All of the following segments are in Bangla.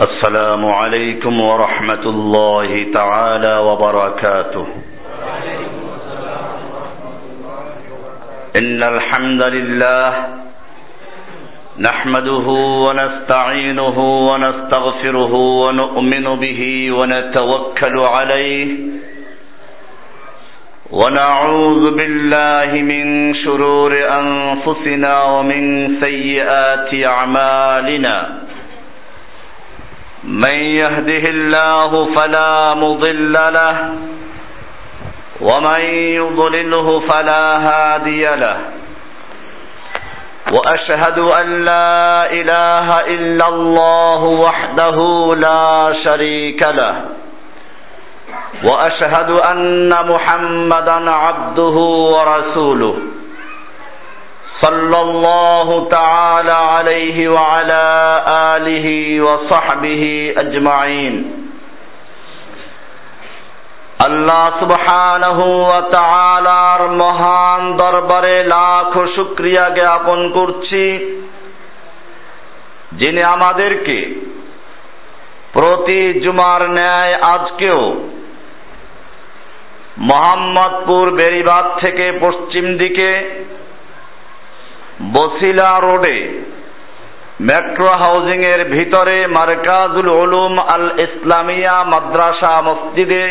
السلام عليكم ورحمة الله تعالى وبركاته. إن الحمد لله نحمده ونستعينه ونستغفره ونؤمن به ونتوكل عليه ونعوذ بالله من شرور أنفسنا ومن سيئات أعمالنا. من يهده الله فلا مضل له ومن يضلله فلا هادي له. وأشهد أن لا إله إلا الله وحده لا شريك له. وأشهد أن محمدا عبده ورسوله. صلى الله تعالى عليه وعلى آله وصحبه أجمعين আল্লাহ সুবহানাহু ওয়া তাআলার মহান দরবারে লাখ শুকরিয়া জ্ঞাপন করছি যিনি আমাদেরকে প্রতি জুমার ন্যায় আজকেও মোহাম্মদপুর বেরিবাদ থেকে পশ্চিম দিকে বসিলা রোডে মেট্রো হাউজিং এর ভিতরে মার্কাজুল উলুম আল ইসলামিয়া মাদ্রাসা মসজিদে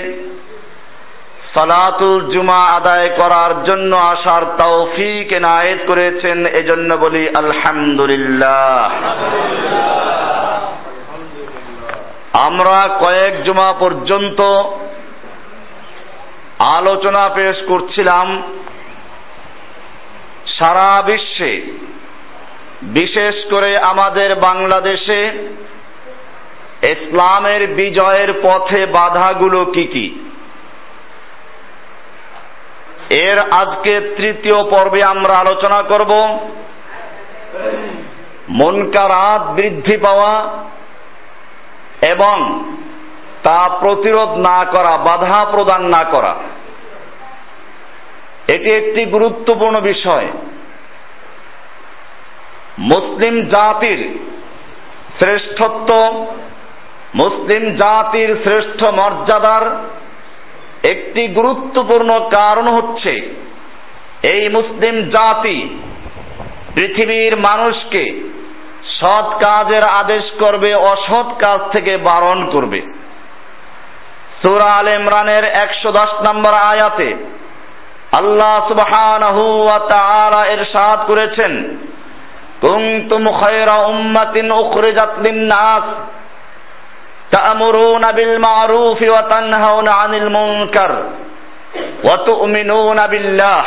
সালাতুল জুমা আদায় করার জন্য আসার তৌফিক এনায়েত করেছেন, এজন্য বলি আলহামদুলিল্লাহ। আমরা কয়েক জুমা পর্যন্ত আলোচনা পেশ করছিলাম। সারা বিশ্বে, বিশেষ করে আমাদের বাংলাদেশে, ইসলামের বিজয়ের পথে বাধাগুলো কি কি? এর আজকে তৃতীয় পর্বে আমরা আলোচনা করব মনকারাত বৃদ্ধি পাওয়া এবং তা প্রতিরোধ না করা, বাধা প্রদান না করা। এটি একটি গুরুত্বপূর্ণ বিষয়। মুসলিম জাতির শ্রেষ্ঠত্ব, মুসলিম জাতির শ্রেষ্ঠ মর্যাদার একটি গুরুত্বপূর্ণ কারণ হচ্ছে এই মুসলিম জাতি পৃথিবীর মানুষকে সৎ কাজের আদেশ করবে, অসৎ কাজ থেকে বারণ করবে। সুরা আল ইমরানের একশো দশ নম্বর আয়াতে আল্লাহ সুবহানাহু ওয়া তাআলা ইরশাদ করেছেন কুনতুম খায়রা উম্মাতিন উখরিজাত লিন-নাস ওয়া তানহাউনা 'আনিল মুনকার ওয়া তু'মিনুনা বিল্লাহ।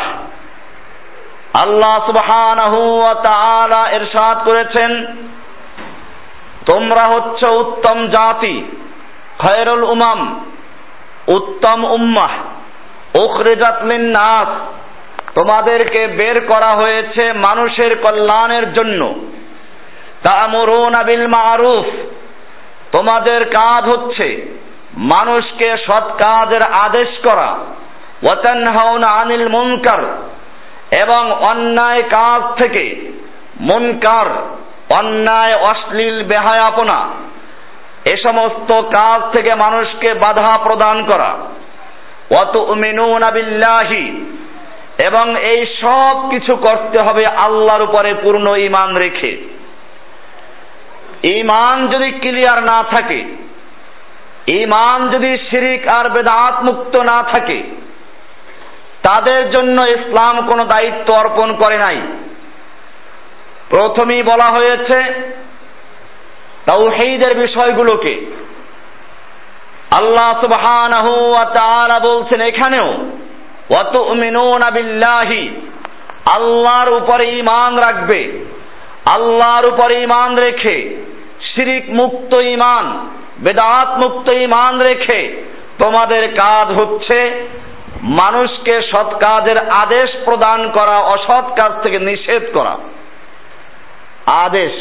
আল্লাহ সুবহানাহু ওয়া তাআলা ইরশাদ করেছেন, তোমরা হচ্ছে উত্তম জাতি, খয়রুল উমাম, উত্তম উম্মাহ, উখরিজাত নাস তোমাদেরকে বের করা হয়েছে মানুষের কল্যাণের জন্য। তা'মুরুনা বিল মারুফ। তোমাদের কাজ হচ্ছে মানুষকে সৎ কাজের আদেশ করা। আনিল মুনকার। এবং অন্যায় কাজ থেকে মুনকার, অন্যায়, অশ্লীল বেহায়াপনা, এ সমস্ত কাজ থেকে মানুষকে বাধা প্রদান করা। অত বিল্লাহি। এবং এই সব কিছু করতে হবে আল্লাহর উপরে পূর্ণ ইমান রেখে। ইমান যদি ক্লিয়ার না থাকে ইমান যদি শিরিক আর বেদাত মুক্ত না থাকে, তাদের জন্য ইসলাম কোনো দায়িত্ব অর্পণ করে নাই। প্রথমেই বলা হয়েছে তাও তাওহীদের বিষয়গুলোকে। আল্লাহ সুবহানাহু ওয়া তাআলা বলছেন এখানেও আল্লাহর উপরে ইমান রাখবে। আল্লাহর উপরে ইমান রেখে শিরিক মুক্ত ইমান বেদাত মুক্ত ইমান রেখে তোমাদের কাজ হচ্ছে মানুষকে সৎ কাজের আদেশ প্রদান করা, অসৎ কাজ থেকে নিষেধ করা। আদেশ।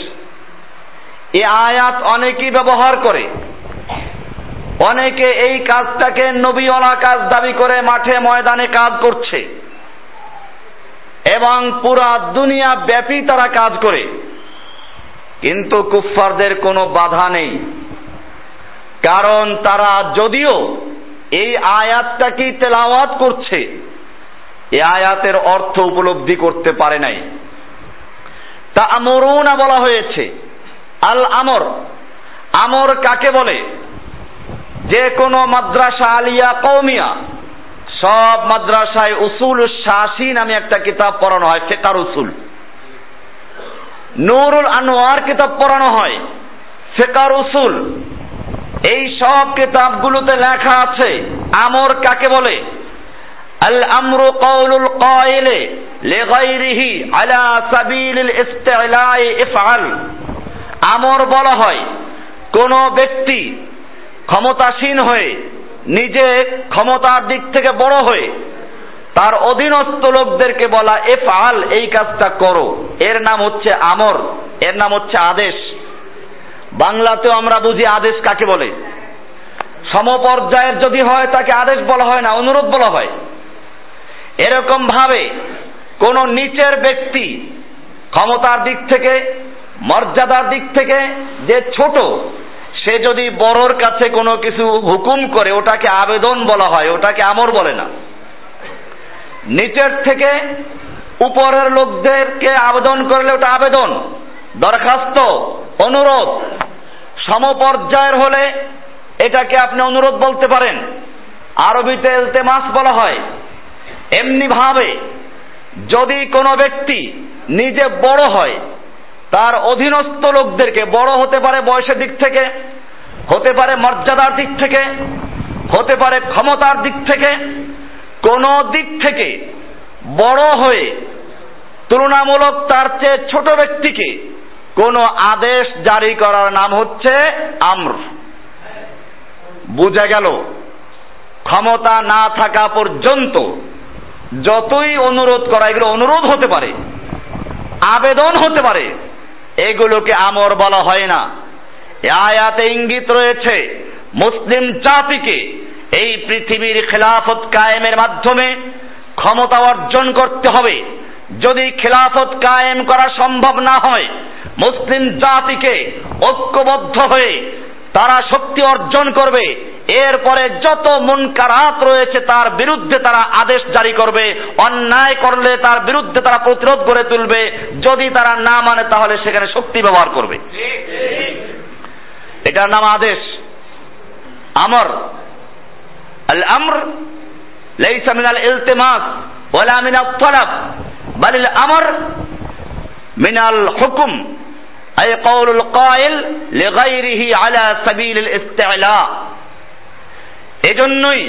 এই আয়াত অনেকেই ব্যবহার করে। অনেকে এই কাজটাকে নবীওয়ালা কাজ দাবি করে মাঠে ময়দানে কাজ করছে। এবং পুরা দুনিয়া ব্যাপী তারা কাজ করে। কিন্তু কুফফারদের কোনো বাধা নেই। কারণ তারা যদিও এই আয়াতটা কি তেলাওয়াত করছে এই আয়াতের অর্থ উপলব্ধি করতে পারে নাই। তা আমরুনা বলা হয়েছে আল আমর আমর কাকে বলে? যে কোনো মাদ্রাসা আলিয়া কৌমিয়া সব মাদ্রাসায় উসুল শাসী নামে একটা কিতাব পড়ানো হয়, ফেকার উসুল। নুরুল আনোয়ার কিতাব পড়ানো হয়, ফেকার উসুল। এই সব কিতাবগুলোতে লেখা আছে, আমর কাকে বলে? আল আমরু কওলুল কাইলে লিগাইরিহি আলা সাবিলিল ইস্তিলাই ইফআল। আমর বলা হয়, কোন ব্যক্তি ক্ষমতাসীন হয়ে, নিজে ক্ষমতার দিক থেকে বড় হয়ে, তার অধীনস্থ লোকদেরকে বলা এফ আল এই কাজটা করো। এর নাম হচ্ছে আমর, এর নাম হচ্ছে আদেশ। বাংলাতেও আমরা বুঝি আদেশ কাকে বলে। সমপর্যায়ের যদি হয়, তাকে আদেশ বলা হয় না অনুরোধ বলা হয়। এরকম ভাবে কোন নিচের ব্যক্তি ক্ষমতার দিক থেকে, মর্যাদার দিক থেকে যে ছোট সে যদি বড়র কাছে কোনো কিছু হুকুম করে, ওটাকে আবেদন বলা হয়, ওটাকে আমর বলে না। নিচের থেকে উপরের লোকদেরকে আবেদন করলে ওটা আবেদন, দরখাস্ত, অনুরোধ। সমপর্যায়ের হলে এটাকে আপনি অনুরোধ বলতে পারেন। আরবিতে এলতেমাস বলা হয়। এমনি ভাবে যদি কোনো ব্যক্তি নিজে বড় হয় তার অধীনস্থ লোকদেরকে, বড় হতে পারে বয়সের দিক থেকে, হতে পারে মর্যাদার দিক থেকে, হতে পারে ক্ষমতার দিক থেকে, কোন দিক থেকে বড় হয়ে তুলনামূলক তার চেয়ে ছোট ব্যক্তিকে কোন আদেশ জারি করার নাম হচ্ছে আমর। বুঝা গেল, ক্ষমতা না থাকা পর্যন্ত যতই অনুরোধ করা, এগুলো অনুরোধ হতে পারে, আবেদন হতে পারে এগুলোকে আমর বলা হয় না। আয়াতে ইঙ্গিত রয়েছে, মুসলিম জাতিকে এই পৃথিবীর খেলাফত কায়েমের মাধ্যমে ক্ষমতা অর্জন করতে হবে। যদি খেলাফত কায়েম করা সম্ভব না হয়, মুসলিম জাতিকে ঐক্যবদ্ধ হয়ে তারা শক্তি অর্জন করবে এরপরে যত মুনকারাত রয়েছে তার বিরুদ্ধে তারা আদেশ জারি করবে অন্যায় করলে তার বিরুদ্ধে তারা প্রতিরোধ গড়ে তুলবে যদি তারা না মানে তাহলে সেখানে শক্তি ব্যবহার করবে এটার নাম আদেশ আমর আল আমর ليس من الالتماس ولا من الطلب بل الامر من الحكم أي قول القائل لغيره على سبيل الاستعلاء এজন্যই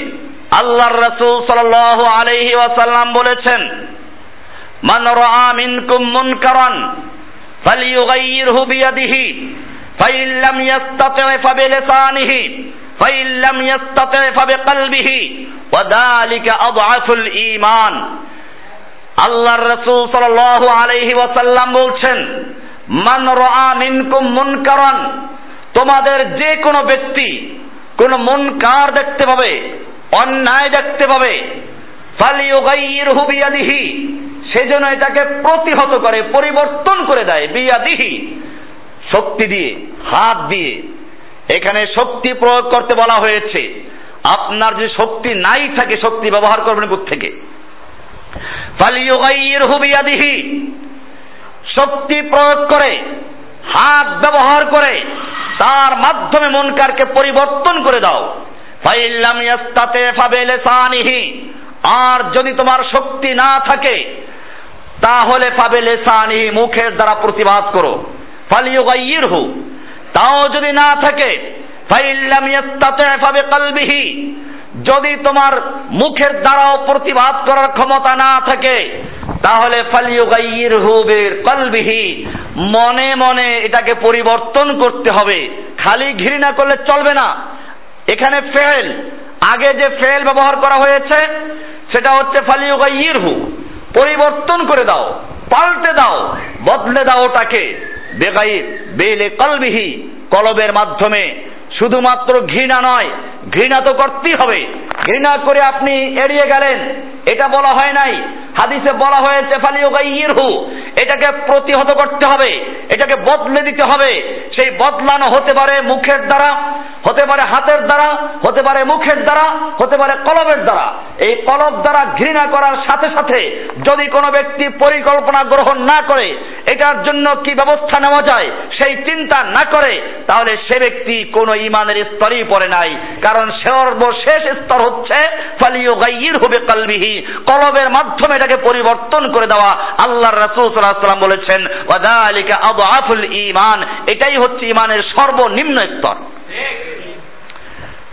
আল্লাহর রাসূল সাল্লাল্লাহু আলাইহি ওয়াসাল্লাম বলেছেন, মান রাআ মিনকুম মুনকারান ফালইয়ুগাইয়িরহু বিয়াদিহি, ফাইন লাম ইয়াস্তাতি' ফাবিলিসানিহি, ফাইন লাম ইয়াস্তাতি' ফাবিকলবিহি, ওয়া যালিকা আযআফুল ঈমান। আল্লাহর রাসূল সাল্লাল্লাহু আলাইহি ওয়াসাল্লাম বলছেন, মান রাআ মিনকুম মুনকারান, তোমাদের যে কোনো ব্যক্তি কোন মুনকার দেখতে পাবে? অন্যায় দেখতে পাবে? বিয়াদিহি। সেজন্য এটাকে প্রতিহত করে, পরিবর্তন করে দেয়, বিয়াদিহি। শক্তি দিয়ে, হাত দিয়ে। এখানে শক্তি প্রয়োগ করতে বলা হয়েছে। আপনার যে শক্তি নাই থাকে, শক্তি ব্যবহার করবেন থেকে শক্তি প্রয়োগ করে, হাত ব্যবহার করে তার মাধ্যমে মনকারকে পরিবর্তন করে দাও। ফাইল্লাম ইয়াস্তাতে ফাবেলেসানিহি আর যদি তোমার শক্তি না থাকে, তাহলে ফাবেলেসানিহি মুখের দ্বারা প্রতিবাদ করো। ফালিয়ুগাইয়িরহু। তাও যদি না থাকে, ফাইল্লাম ইয়াস্তাতে ফাবিকলবিহি যদি তোমার মুখের দ্বারাও প্রতিবাদ করার ক্ষমতা না থাকে, তাহলে ফালিয়ুগাইয়িরহু বিকলবিহি, মনে মনে এটাকে পরিবর্তন করতে হবে। খালি ঘৃণা করলে চলবে না। এখানে ফেল, আগে যে ফেল ব্যবহার করা হয়েছে, সেটা হচ্ছে ফালিয়ুগাইয়িরহু। পরিবর্তন করে দাও, পাল্টে দাও, বদলে দাও ওটাকে। বেগাইর, বেলে কলবিহি, কলবের মাধ্যমে। শুধুমাত্র ঘৃণা নয়, ঘৃণা তো করতেই হবে। ঘৃণা করে আপনি এড়িয়ে গেলেন, এটা বলা হয় নাই। হাদিসে বলা হয়েছে, ফালিউগাইয়িরহু এটাকে প্রতিহত করতে হবে, এটাকে বদলে দিতে হবে। সেই বদলানো হতে পারে মুখের দ্বারা, হতে পারে হাতের দ্বারা, হতে পারে মুখের দ্বারা, হতে পারে কলমের দ্বারা। এই কলব দ্বারা ঘৃণা করার সাথে সাথে যদি কোনো ব্যক্তি পরিকল্পনা গ্রহণ না করে, এটার জন্য কি ব্যবস্থা নেওয়া যায়? সেই চিন্তা না করে, তাহলে সে ব্যক্তি কোনো ইমানের স্তরেই পড়ে নাই। কারণ সর্বশেষ স্তর হচ্ছে ফালিও গাইয়ির হবে কালবিহি কলবের মাধ্যমে এটাকে পরিবর্তন করে দেওয়া, আল্লাহর রাসূল সাল্লাম বলেছেন ঈমান এটাই হচ্ছে ইমানের সর্বনিম্ন স্তর।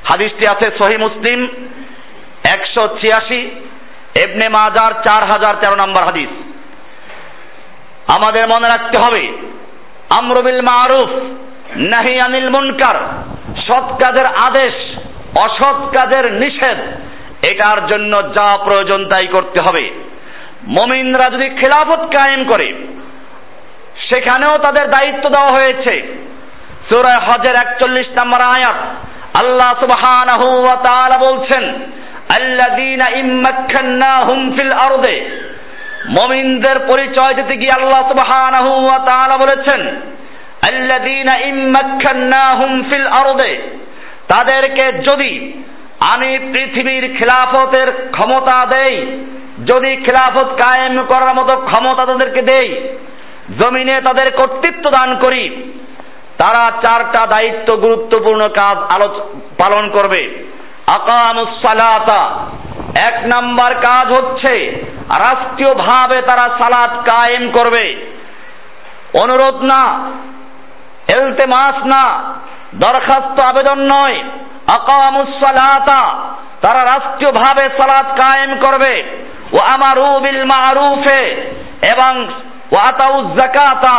হাদিসটি আছে সহি মুসলিম, একশো ছিয়াশি এবনে মাজার চার হাজার তেরো নম্বর হাদিস। আমাদের মনে রাখতে হবে আমরবিল মারুফ, নাহি আনিল মুনকার, সৎ কাজের আদেশ, অসৎ কাজের নিষেধ, এটার জন্য যা প্রয়োজন তাই করতে হবে। মমিনরা যদি খেলাফত কায়েম করে, সেখানেও তাদের দায়িত্ব দেওয়া হয়েছে। সূরা হজের একচল্লিশ নম্বর আয়াত, আল্লাহ সুবহানাহু ওয়া তাআলা বলছেন, আল্লাযীনা ইম্মাক্কান্নাহুম ফিল আরদে। মুমিনদের পরিচয় দিতে গিয়ে আল্লাহ সুবহানাহু ওয়া তাআলা বলেছেন, আল্লাযীনা ইম্মাক্কান্নাহুম ফিল আরদে। তাদেরকে যদি আমি পৃথিবীর খিলাফতের ক্ষমতা দেই যদি খিলাফত কায়েম করার মতো ক্ষমতা তাদেরকে দেই, জমিনে তাদের কর্তৃত্ব দান করি, তারা চারটা দায়িত্ব গুরুত্বপূর্ণ কাজ আলোচ, পালন করবে। আকামুসালাতা এক নাম্বার কাজ হচ্ছে রাষ্ট্রীয়ভাবে তারা সালাত কায়েম করবে। অনুরোধ না, এলতেমাস না, দরখাস্ত আবেদন নয়। আকামুসালাতা তারা রাষ্ট্রীয়ভাবে সালাত কায়েম করবে। ও বিল মারুফে এবং ওয়াতাউ জাকাতা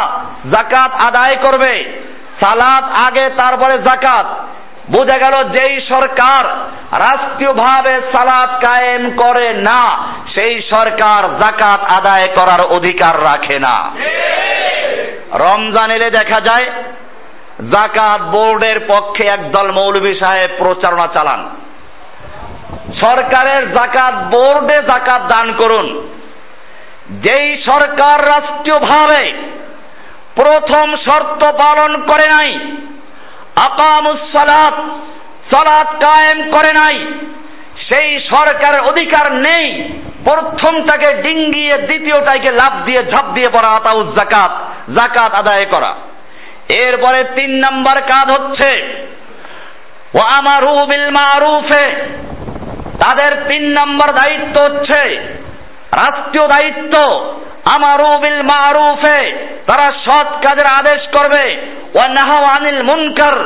জাকাত আদায় করবে। সালাত আগে, তারপরে জাকাত বোঝা গেল যেই সরকার রাষ্ট্রীয়ভাবে সালাত কায়েম করে না, সেই সরকার জাকাত আদায় করার অধিকার রাখে না। রমজান এলে দেখা যায় জাকাত বোর্ডের পক্ষে একদল মৌলভী সাহেব প্রচারণা চালান। সরকারের জাকাত বোর্ডে জাকাত দান করুন। যেই সরকার রাষ্ট্রীয়ভাবে প্রথম শর্ত পালন করে নাই আকামুসালাত সালাত কায়েম করে নাই, সেই সরকারের অধিকার নেই, প্রথমটাকে ডিঙ্গিয়ে, দ্বিতীয়টাকে লাভ দিয়ে, ঝাঁপ দিয়ে পড়া আতাউজ জাকাত জাকাত আদায় করা। এরপরে তিন নাম্বার কাজ হচ্ছে ও আমার বিল মারুফে তাদের তিন নম্বর দায়িত্ব হচ্ছে রাষ্ট্রীয় দায়িত্ব আমারু বিল মারুফে, তারা সৎ কাজের আদেশ করবে ও আনিল মুনকার,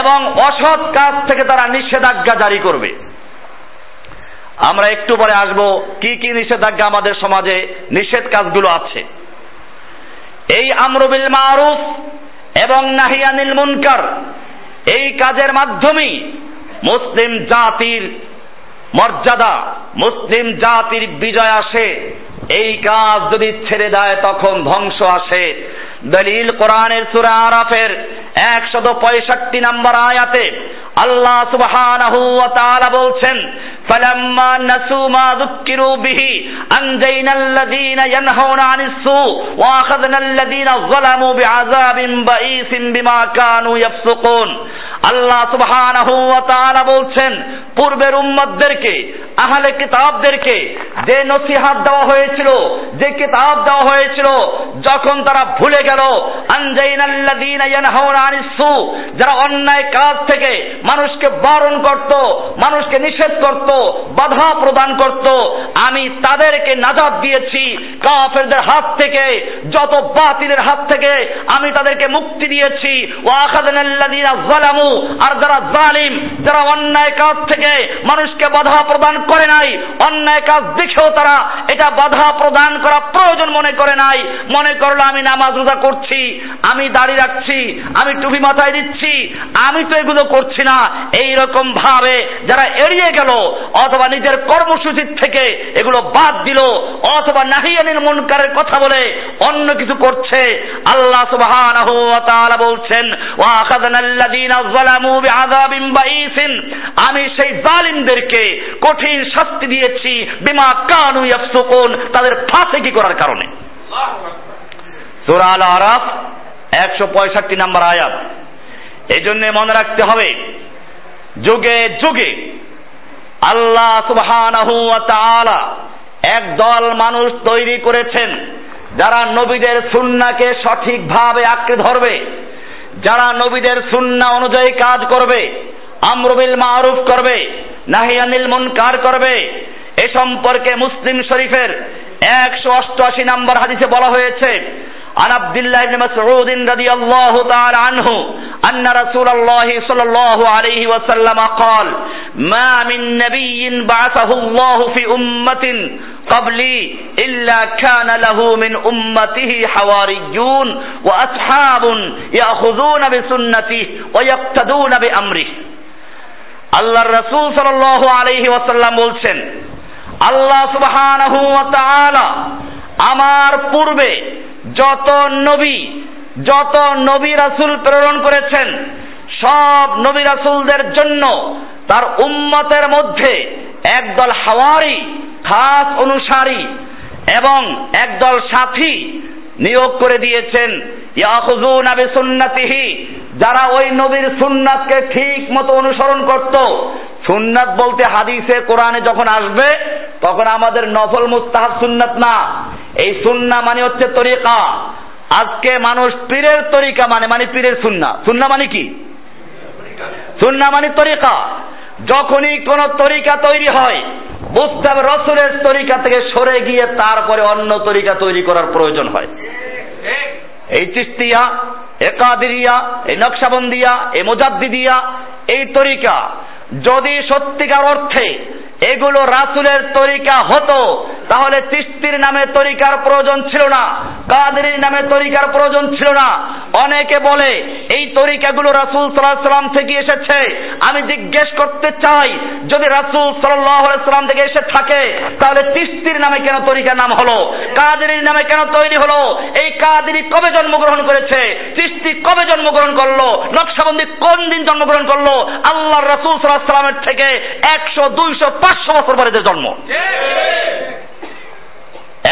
এবং অসৎ কাজ থেকে তারা নিষেধাজ্ঞা জারি করবে। আমরা একটু পরে আসব, কি কি নিষেধাজ্ঞা আমাদের সমাজে নিষেধ কাজগুলো আছে। এই আমরুবিল মারুফ এবং নাহিয়ানিল মুনকার, এই কাজের মাধ্যমেই মুসলিম জাতির মর্যাদা মুসলিম জাতির বিজয় আসে। এই কাজ যদি ছেড়ে দেয় তখন ধ্বংস আসে। দলিল কোরআনের সুরা আরাফের একশত পঁয়ষট্টি নম্বর আয়াতে আল্লাহ সুবহানাহু ওয়া তাআলা বলছেন فلما نسوا ما ذكروا به أنجينا الذين ينهون عن السوء وأخذنا الذين ظلموا بعذاب بئيس بما كانوا يفسقون আল্লাহ সুবহানাহু ওয়া তাআলা বলছেন পূর্বের উম্মতদেরকে আহলে কিতাবদেরকে যে নসিহাত দেওয়া হয়েছিল যে কিতাব দেওয়া হয়েছিল যখন তারা ভুলে গেল যারা অন্যায় কাজ থেকে মানুষকে বারণ করত, মানুষকে নিষেধ করত, বাধা প্রদান করত, আমি তাদেরকে নাজাত দিয়েছি। কাফেরদের হাত থেকে, যত বাতিলের হাত থেকে আমি তাদেরকে মুক্তি দিয়েছি। ও যালামু। আর যারা জালিম, যারা অন্যায় কাজ থেকে মানুষকে বাধা প্রদান করে নাই, অন্যায় কাজ দেখেও তারা এটা বাধা প্রদান করা প্রয়োজন মনে করে নাই। মনে করল আমি নামাজ রোজা করছি, আমি দাড়ি রাখছি, আমি টুপি মাথায় দিচ্ছি, আমি তো এগুলো করছি না। এই রকম ভাবে যারা এড়িয়ে গেল, অথবা নিজের কর্মসূচির থেকে এগুলো বাদ দিল, অথবা নাহিয়ানির মুনকারের কথা বলে অন্য কিছু করছে, আল্লাহ সুবহানাহু বলছেন আমি সেই জালিমদেরকে কঠিন শাস্তি দিয়েছি, বিমা কানু ইয়াফসুকুন, তাদের ফাঁসে কি করার কারণে? সূরা আল আরাফ একশো পঁয়ষট্টি নম্বর আয়াত। এই জন্য মনে রাখতে হবে, যুগে যুগে আল্লাহ সুবহানাহু ওয়া তাআলা একদল মানুষ তৈরি করেছেন, যারা নবীদের সুন্নাকে সঠিকভাবে আঁকড়ে ধরবে, যারা নবীদের সুন্না অনুযায়ী কাজ করবে আমরুবিল মারুফ করবে নাহিয়ানিল মুনকার করবে, এ সম্পর্কে মুসলিম শরীফের একশো অষ্টআশি নম্বর হাদিসে বলা হয়েছে عن عبد الله بن مسعود رضي الله تعالى عنه أن رسول الله صلى الله عليه وسلم قال ما من نبي بعثه الله في أمة قبلي إلا كان له من أمته حواريون وأصحاب يأخذون بسنته ويقتدون بأمره আল্লাহর রসুল সাল্লাহ আলহি ওয়াসাল্লাম বলছেন আল্লাহ সুবহানাহু ওয়া তাআলা আমার পূর্বে যত নবী যত নবী রাসূল প্রেরণ করেছেন, সব নবী রাসূলদের জন্য তার উম্মতের মধ্যে একদল হাওয়ারি, খাস অনুসারী এবং একদল সাথী নিয়োগ করে দিয়েছেন। ইয়াখুযুনা বিসুন্নাতিহি, যারা ওই নবীর সুন্নাতকে ঠিক মতো অনুসরণ করত। সুন্নাত বলতে হাদিসে, কোরআনে যখন আসবে, তখন আমাদের নফল মুস্তাহাব সুন্নাত না। এই সুন্না মানে হচ্ছে তরিকা। আজকে মানুষ পীরের তরিকা মানে মানে পীরের সুন্না। সুন্না মানে কি? সুন্না মানে তরিকা। যখনই কোন তরিকা তৈরি হয় বুঝতে হবে রসুলের তরিকা থেকে সরে গিয়ে তারপরে অন্য তরিকা তৈরি করার প্রয়োজন হয়। এই চিস্তিয়া এ কাদিরিয়া, এই নকশাবন্দিয়া, এই মোজাদ্দিদিয়া, এই তরিকা যদি সত্যিকার অর্থে এগুলো রাসুলের তরিকা হতো। তাহলে তিস্তির নামে তরিকার প্রয়োজন ছিল না, কাদেরির নামে তরিকার প্রয়োজন ছিল না। অনেকে বলে, এই তরিকাগুলো রাসুল সাল্লাম থেকে এসেছে। আমি জিজ্ঞেস করতে চাই, যদি রাসুল সাল্লাম থেকে এসে থাকে, তাহলে তিস্তির নামে কেন তরিকার নাম হলো? কাদেরির নামে কেন তৈরি হলো? এই কাদেরি কবে জন্মগ্রহণ করেছে? তিস্তি কবে জন্মগ্রহণ করল? নকশাবন্দি কোন দিন জন্মগ্রহণ করল? আল্লাহ রাসুল সাল্লাহ সাল্লামের থেকে একশো, দুইশো পাঁচশো বছর পরে জন্ম।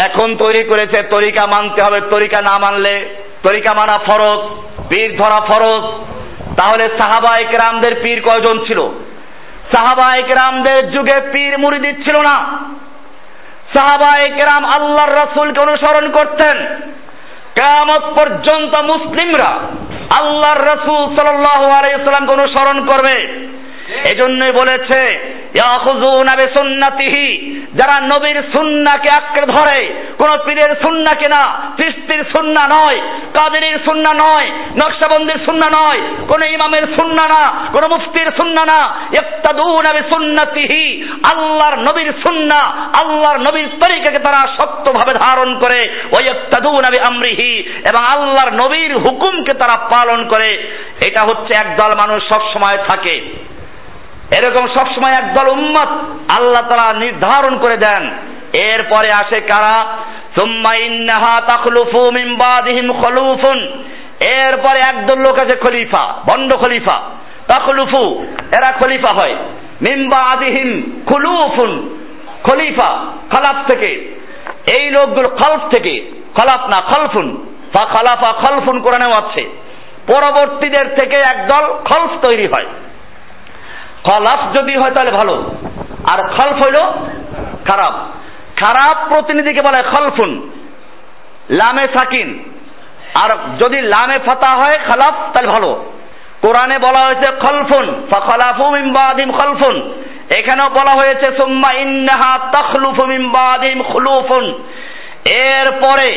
এখন তৈরি করেছে তরিকা মানতে হবে, তরিকা না মানলে তরিকা মানা ফরজ, পীর ধরা ফরজ। তাহলে পীর কয়জন ছিল? যুগে পীর ছিল না। আল্লাহর রাসূলকে অনুসরণ করতেন। কেয়ামত পর্যন্ত মুসলিমরা আল্লাহর রাসূল সাল্লাল্লাহু আলাইহি সাল্লামকে অনুসরণ করবে। এজন্যই বলেছে যারা নবীর সুন্নাকে আঁকড়ে ধরে, কোন পীরের সুন্নাকে না চিস্তির সুন্না নয়, কাদেরির সুন্না নয়, নকশাবন্দির সুন্না নয়, কোন ইমামের সুন্না না, কোন মুফতির সুন্না না ইফতাদুনা সুন্নাতিহি আল্লাহর নবীর সুন্না, আল্লাহর নবীর তরিকাকে তারা শক্তভাবে ধারণ করে ওই ইফতাদুনা আমরিহি এবং আল্লাহর নবীর হুকুমকে তারা পালন করে। এটা হচ্ছে একদল মানুষ সব সময় থাকে। এরকম সবসময় একদল উম্মত আল্লাহ তারা নির্ধারণ করে দেন। এরপরে আসে কারা? সুম্মা ইন্নাহা তাখলুফু মিন বাদিহিম খলুফুন। এরপরে একদল লোক আছে খলিফা, বন্ড খলিফা। তাখলুফু, এরা খলিফা হয়। মিন বাদিহিম খুলুফুন, খলিফা, খালাফ থেকে। এই লোকগুলো খলফ থেকে, খলাফ না, খলফুন। ফা খালাফা খলফুন কোরআনেও আছে পরবর্তীদের থেকে একদল খলফ তৈরি হয়। খলাফ যদি হয় তাহলে ভালো। আর খলফ হইল খারাপ। খারাপ প্রতিনিধিকে বলে খলফুন, লামে সাকিন। আর যদি লামে ফাতা হয় খালাফ তাহলে ভালো। কোরআনে বলা হয়েছে খলফুন, ফখলাফু মিন বাদিম খলফুন। এখানেও বলা হয়েছে, সুম্মা ইন্নাহা তখলুফু মিন বাদিম খুলুফুন। এরপরে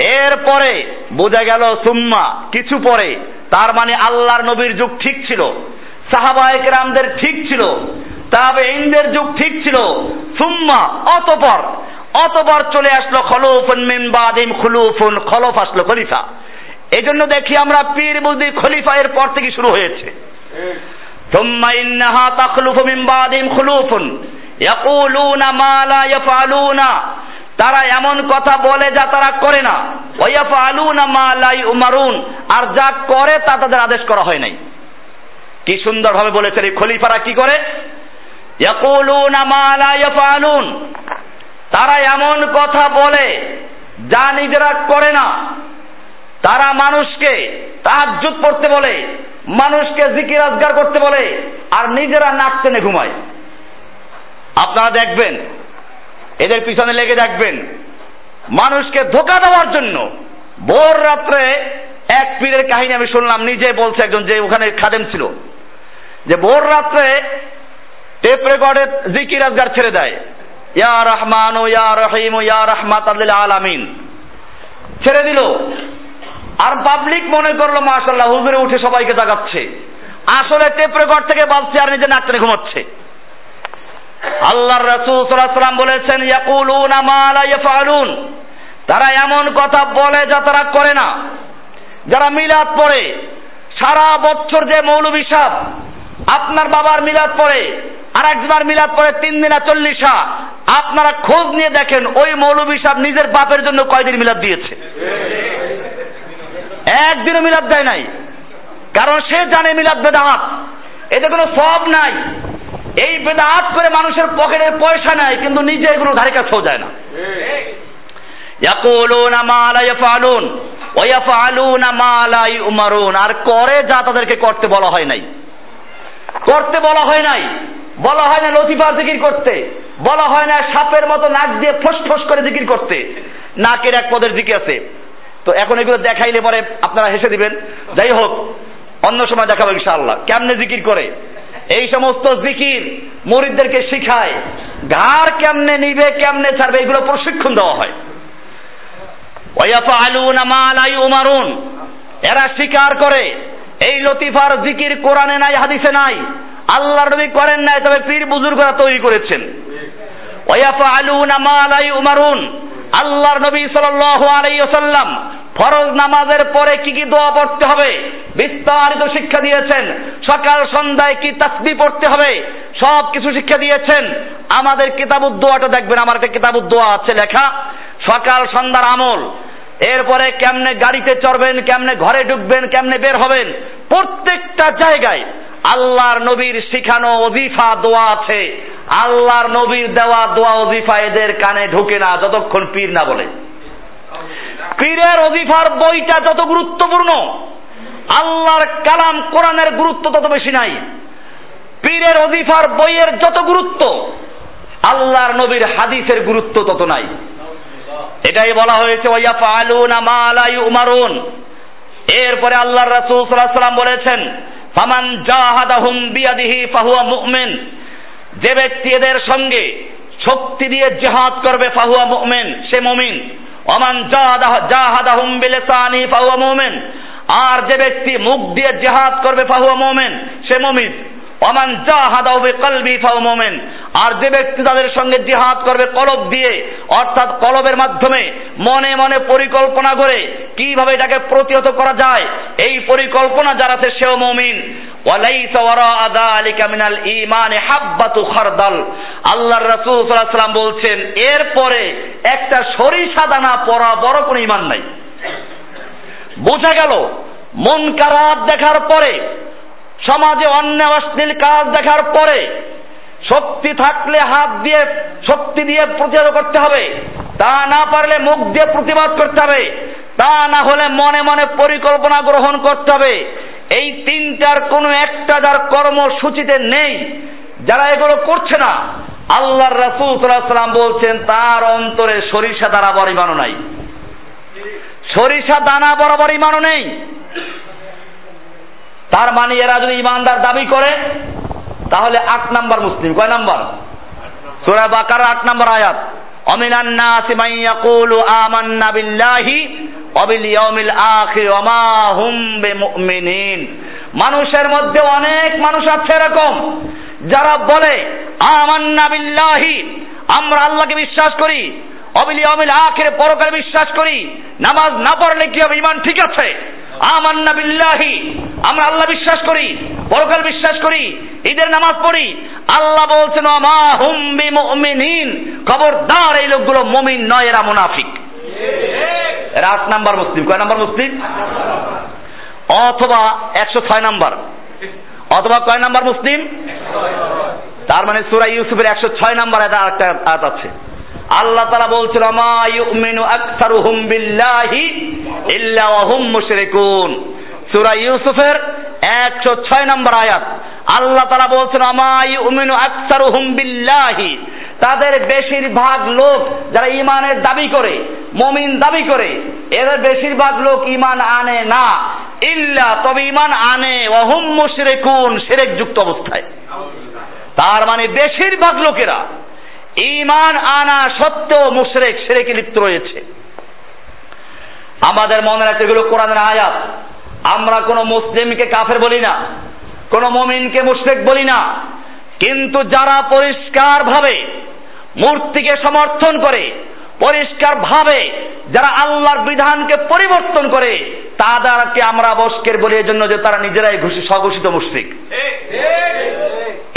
এরপরে বোঝা গেল সুম্মা কিছু পরে, তার মানে আল্লাহর নবীর যুগ ঠিক ছিল। সাহাবা একরামদের ঠিক ছিল তাবে ইন্দের যুগ ঠিক ছিল। সুম্মা, অতপর অতপর চলে আসলো খলুফুন মিন বাদিম, খুলুফুন খলফ আসলো খলিফা। জন্য দেখি আমরা পীর বুদ্ধি খলিফা এর পর থেকে শুরু হয়েছে। সুম্মা ইন্নাহা তাখলুফু মিন বাদিম খুলুফুন, ইয়াকুলুনা মা লা ইয়াফআলুনা। তারা এমন কথা বলে যা তারা করে না। ওয়াইয়াফআলুনা মা লা ইউমারুন। আর যা করে তা তাদের আদেশ করা হয় নাই। কি সুন্দর ভাবে বলেছেন এই খলিফারা কি করে? তারা এমন কথা বলে যা নিজেরা করে না। তারা মানুষকে তাহাজ্জুদ পড়তে বলে, মানুষকে জিকির আজগার করতে বলে, আর নিজেরা নাক টেনে ঘুমায়। আপনারা দেখবেন, এদের পিছনে লেগে দেখবেন, মানুষকে ধোকা দেওয়ার জন্য ভোর রাত্রে এক পীরের কাহিনী আমি শুনলাম, নিজে বলছে একজন যে ওখানে খাদেম ছিল। যে ভোর রাত্রে টেপ রেকর্ডে জিকির আজগার ছেড়ে দেয়। ইয়া রহমান ও ইয়া রহিম ও ইয়া রহমাত আলামিন। ছেড়ে দিল। আর পাবলিক মনে করল মাশাল্লাহ হুজুরে উঠে সবাইকে জাগাচ্ছে। আসলে টেপ রেকর্ড থেকে বাজছে আর নিজে নাক টেনে ঘুমাচ্ছে। আল্লাহর রাসূল সাল্লাল্লাহু বলেছেন, ইয়াকুলুনা মা লা ইয়াফআলুন। তারা এমন কথা বলে যা তারা করে না। যারা মিলাদ পড়ে, সারা বছর যে মৌলবী সাহ আপনার বাবার মিলাদ পড়ে আর একজনের মিলাদ পড়ে তিন দিনা চল্লিশা। আপনারা খোঁজ নিয়ে দেখেন, ওই মৌলবী সাহ নিজের বাপের জন্য কয়দিন মিলাদ দিয়েছে? একদিনও মিলাদ দেয় নাই। কারণ সে জানে মিলাদ বেদাহাত এতে কোনো সব নাই। এই বেদাহাত করে মানুষের পকেটে পয়সা নেয়, কিন্তু নিজে এগুলো ধারে কাছেও যায় না। আর করে যা তাদেরকে করতে বলা হয় নাই। করতে বলা হয় নাই। বলা হয় না লতিফা জিকির করতে। বলা হয় না সাপের মতো নাক দিয়ে ফসফস করে জিকির করতে। নাকের এক পদের জিকির আছে। তো এখন এগুলো দেখাইলে পরে আপনারা হেসে দিবেন। যাই হোক, অন্য সময় দেখাবো ইনশাআল্লাহ। কেমনে জিকির করে? এই সমস্ত জিকির মরিদদেরকে শিখায়। ঘাড় কেমনে নিবে, কেমনে ছাড়বে, এগুলো প্রশিক্ষণ দেওয়া হয়। ওয়াফআলুনা মা লা ইউমারুন। এরা স্বীকার করে। এই লতিফার জিকির কোরআনে নাই, হাদিসে নাই। আল্লাহর নবী করেন নাই, তবে পীর বুজুর্গরা তৈরি করেছেন। ওয়াফআলুনা মা লা ইউমারুন আল্লাহর নবী সাল্লাল্লাহু আলাইহি ওয়াসাল্লাম ফরজ নামাজের পরে কি কি দোয়া পড়তে হবে? বিস্তারিত শিক্ষা দিয়েছেন। সকাল, সন্ধ্যায় কি তাসবিহ পড়তে হবে? সব কিছু শিক্ষা দিয়েছেন। আমাদের কিতাবুদ দোয়াটা দেখবেন, আমার একটা কিতাবুদ দোয়া আছে লেখা। সকাল, সন্ধ্যার আমল। এরপরে কেমনে গাড়িতে চড়বেন, কেমনে ঘরে ঢুকবেন, কেমনে বের হবেন, প্রত্যেকটা জায়গায় আল্লাহর নবীর শিখানো অজিফা দোয়া আছে। আল্লাহর নবীর দেওয়া দোয়া অজিফা এদের কানে ঢুকে না, যতক্ষণ পীর না বলে। পীরের অজিফার বইটা যত গুরুত্বপূর্ণ, আল্লাহর কালাম কোরআনের গুরুত্ব তত বেশি নাই। পীরের অজিফার বইয়ের যত গুরুত্ব, আল্লাহর নবীর হাদিসের গুরুত্ব তত নাই। এটাই বলা হয়েছে এরপরে আল্লাহর রাসূল সাল্লাম বলেছেন, ফামান জাহাদাহুম বিয়াদিহি ফাহুয়া মুমিন। যে ব্যক্তি এদের সঙ্গে শক্তি দিয়ে জিহাদ করবে, ফাহুয়া মুমিন, সে মুমিন। ওমান জাহাদাহুম বিলিসানি, ফাহুয়া মুমিন। আর যে ব্যক্তি মুখ দিয়ে জিহাদ করবে, ফাহুয়া মুমিন, সে মুমিন। ওমান জাহাদাহু বিকলবি, ফাহুয়া মুমিন। আর যে ব্যক্তি তাদের সঙ্গে জিহাদ করবে কলব দিয়ে, অর্থাৎ কলবের মাধ্যমে মনে মনে পরিকল্পনা করে কীভাবে এটাকে প্রতিহত করা যায়, এই পরিকল্পনা যার সেও মুমিন। আল্লাহর রাসূল সাল্লাম বলছেন, এরপরে একটা সরিষা দানা পড়া বড় কোনো ঈমান নাই। বোঝা গেল মন কারাত দেখার পরে, সমাজে অন্যায় অশ্লীল কাজ দেখার পরে শক্তি থাকলে হাত দিয়ে শক্তি দিয়ে প্রতিরোধ করতে হবে। তা না পারলে মুখ দিয়ে প্রতিবাদ করতে হবে। তা না হলে মনে মনে পরিকল্পনা গ্রহণ করতে হবে। এই তিনটার কোনো একটা যার কর্মসূচিতে নেই, যারা এগুলো করছে না, আল্লাহর রাসূল সাল্লাম বলছেন, তার অন্তরে সরিষা দ্বারা বরিমানও নাই। সরিষা দানা বরাবর ইমানও নেই। তার মানে এরা যদি ইমানদার দাবি করে তাহলে আট নাম্বার মুসলিম, কয় নাম্বার? সূরা বাকার আট নাম্বার আয়াত, অমিনান নাসি মান ইয়াকুলু আমান্না বিল্লাহি ওয়া বিল ইয়াউমিল আখির ওয়া মা হুম বিমুমিনিন। মানুষের মধ্যে অনেক মানুষ আছে এরকম, যারা বলে, আমান্না বিল্লাহি, আমরা আল্লাহকে বিশ্বাস করি অবিল ইয়াউমিল আখির পরকালে বিশ্বাস করি, নামাজ না পড়লে কি হবে? ইমান ঠিক আছে। আমান্না বিল্লাহি। আমরা আল্লাহ বিশ্বাস করি, পরকাল বিশ্বাস করি, ঈদের নামাজ পড়ি। আল্লাহ বলছেন মা হুম বিমুমিনিন। খবরদার এই লোকগুলো মুমিন নয়, এরা মুনাফিক। এরা আট নাম্বার মুসলিম। কয় নাম্বার মুসলিম? অথবা একশো ছয় নাম্বার। অথবা কয় নাম্বার মুসলিম? তার মানে সুরা ইউসুফের একশো ছয় নাম্বার এটা একটা আয়াত আছে। আল্লাহ তারা বলছিল মা ইউমিনু আকসারুহুম বিল্লাহি। ইল্লা ওয়া হুম মুশরিকুন। সূরা ইউসুফের একশো ছয় নম্বর আয়াত। আল্লাহ তারা বলছেন আমাই উমিনু আকসারুহুম বিল্লাহি। তাদের বেশিরভাগ লোক যারা ইমানের দাবি করে, মমিন দাবি করে, এদের বেশিরভাগ লোক ইমান আনে না। ইল্লা, তবে ইমান আনে। অহুম মুশরিকুন, শিরক যুক্ত অবস্থায়। তার মানে বেশিরভাগ লোকেরা ইমান আনা সত্ত্বেও মুশরেক সেরেকে লিপ্ত রয়েছে। আমাদের মনে রাখতে এগুলো কোরআনের আয়াত। আমরা কোনো মুসলিমকে কাফের বলি না, কোনো মমিনকে মুশরেক বলি না। কিন্তু যারা পরিষ্কার ভাবে মূর্তিকে সমর্থন করে পরিষ্কার ভাবে যারা আল্লাহর বিধানকে পরিবর্তন করে, তাদেরকে আমরা বস্কের বলি জন্য যে তারা নিজেরাই ঘুষি, স্বঘোষিত মুশরিক।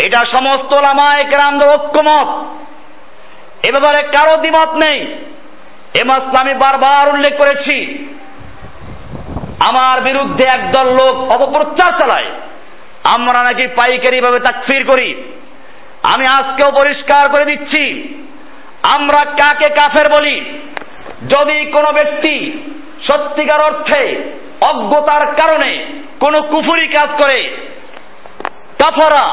এটা সমস্ত লামায় গ্রামদের ঐক্যমত। এ ব্যাপারে কারও দ্বিমত নেই। এ মাসলা আমি বারবার উল্লেখ করেছি, আমার বিরুদ্ধে একদল লোক অপপ্রচার চালায়। আমরা নাকি পাইকারি ভাবে তাকফির করি। আমি আজকেও পরিষ্কার করে দিচ্ছি, আমরা কাকে কাফের বলি? যদি কোনো ব্যক্তি সত্যিকার অর্থে অজ্ঞতার কারণে কোনো কুফুরি কাজ করে, কাফরা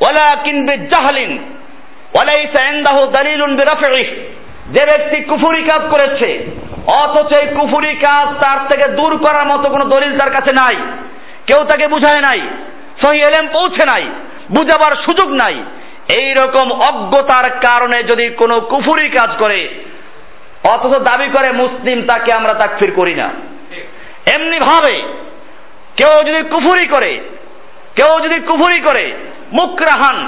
ওয়ালা কিনবে জাহালিন ওয়ালাইসা ইনদাহু দালিলুন বিরাফিহি যে ব্যক্তি কুফুরি কাজ করেছে, অথচ এই কুফুরি কাজ তার থেকে দূর করার মতো কোনো দলিল তার কাছে নাই। কেউ তাকে বুঝায় নাই, সহি এলেম পৌঁছে নাই, বুঝাবার সুযোগ নাই। এই রকম অজ্ঞতার কারণে যদি কোনো কুফুরি কাজ করে, অথচ দাবি করে মুসলিম তাকে আমরা তাকফির করি না। এমনি ভাবে কেউ যদি কুফুরি করে, কেউ যদি কুফুরি করে মুকরাহান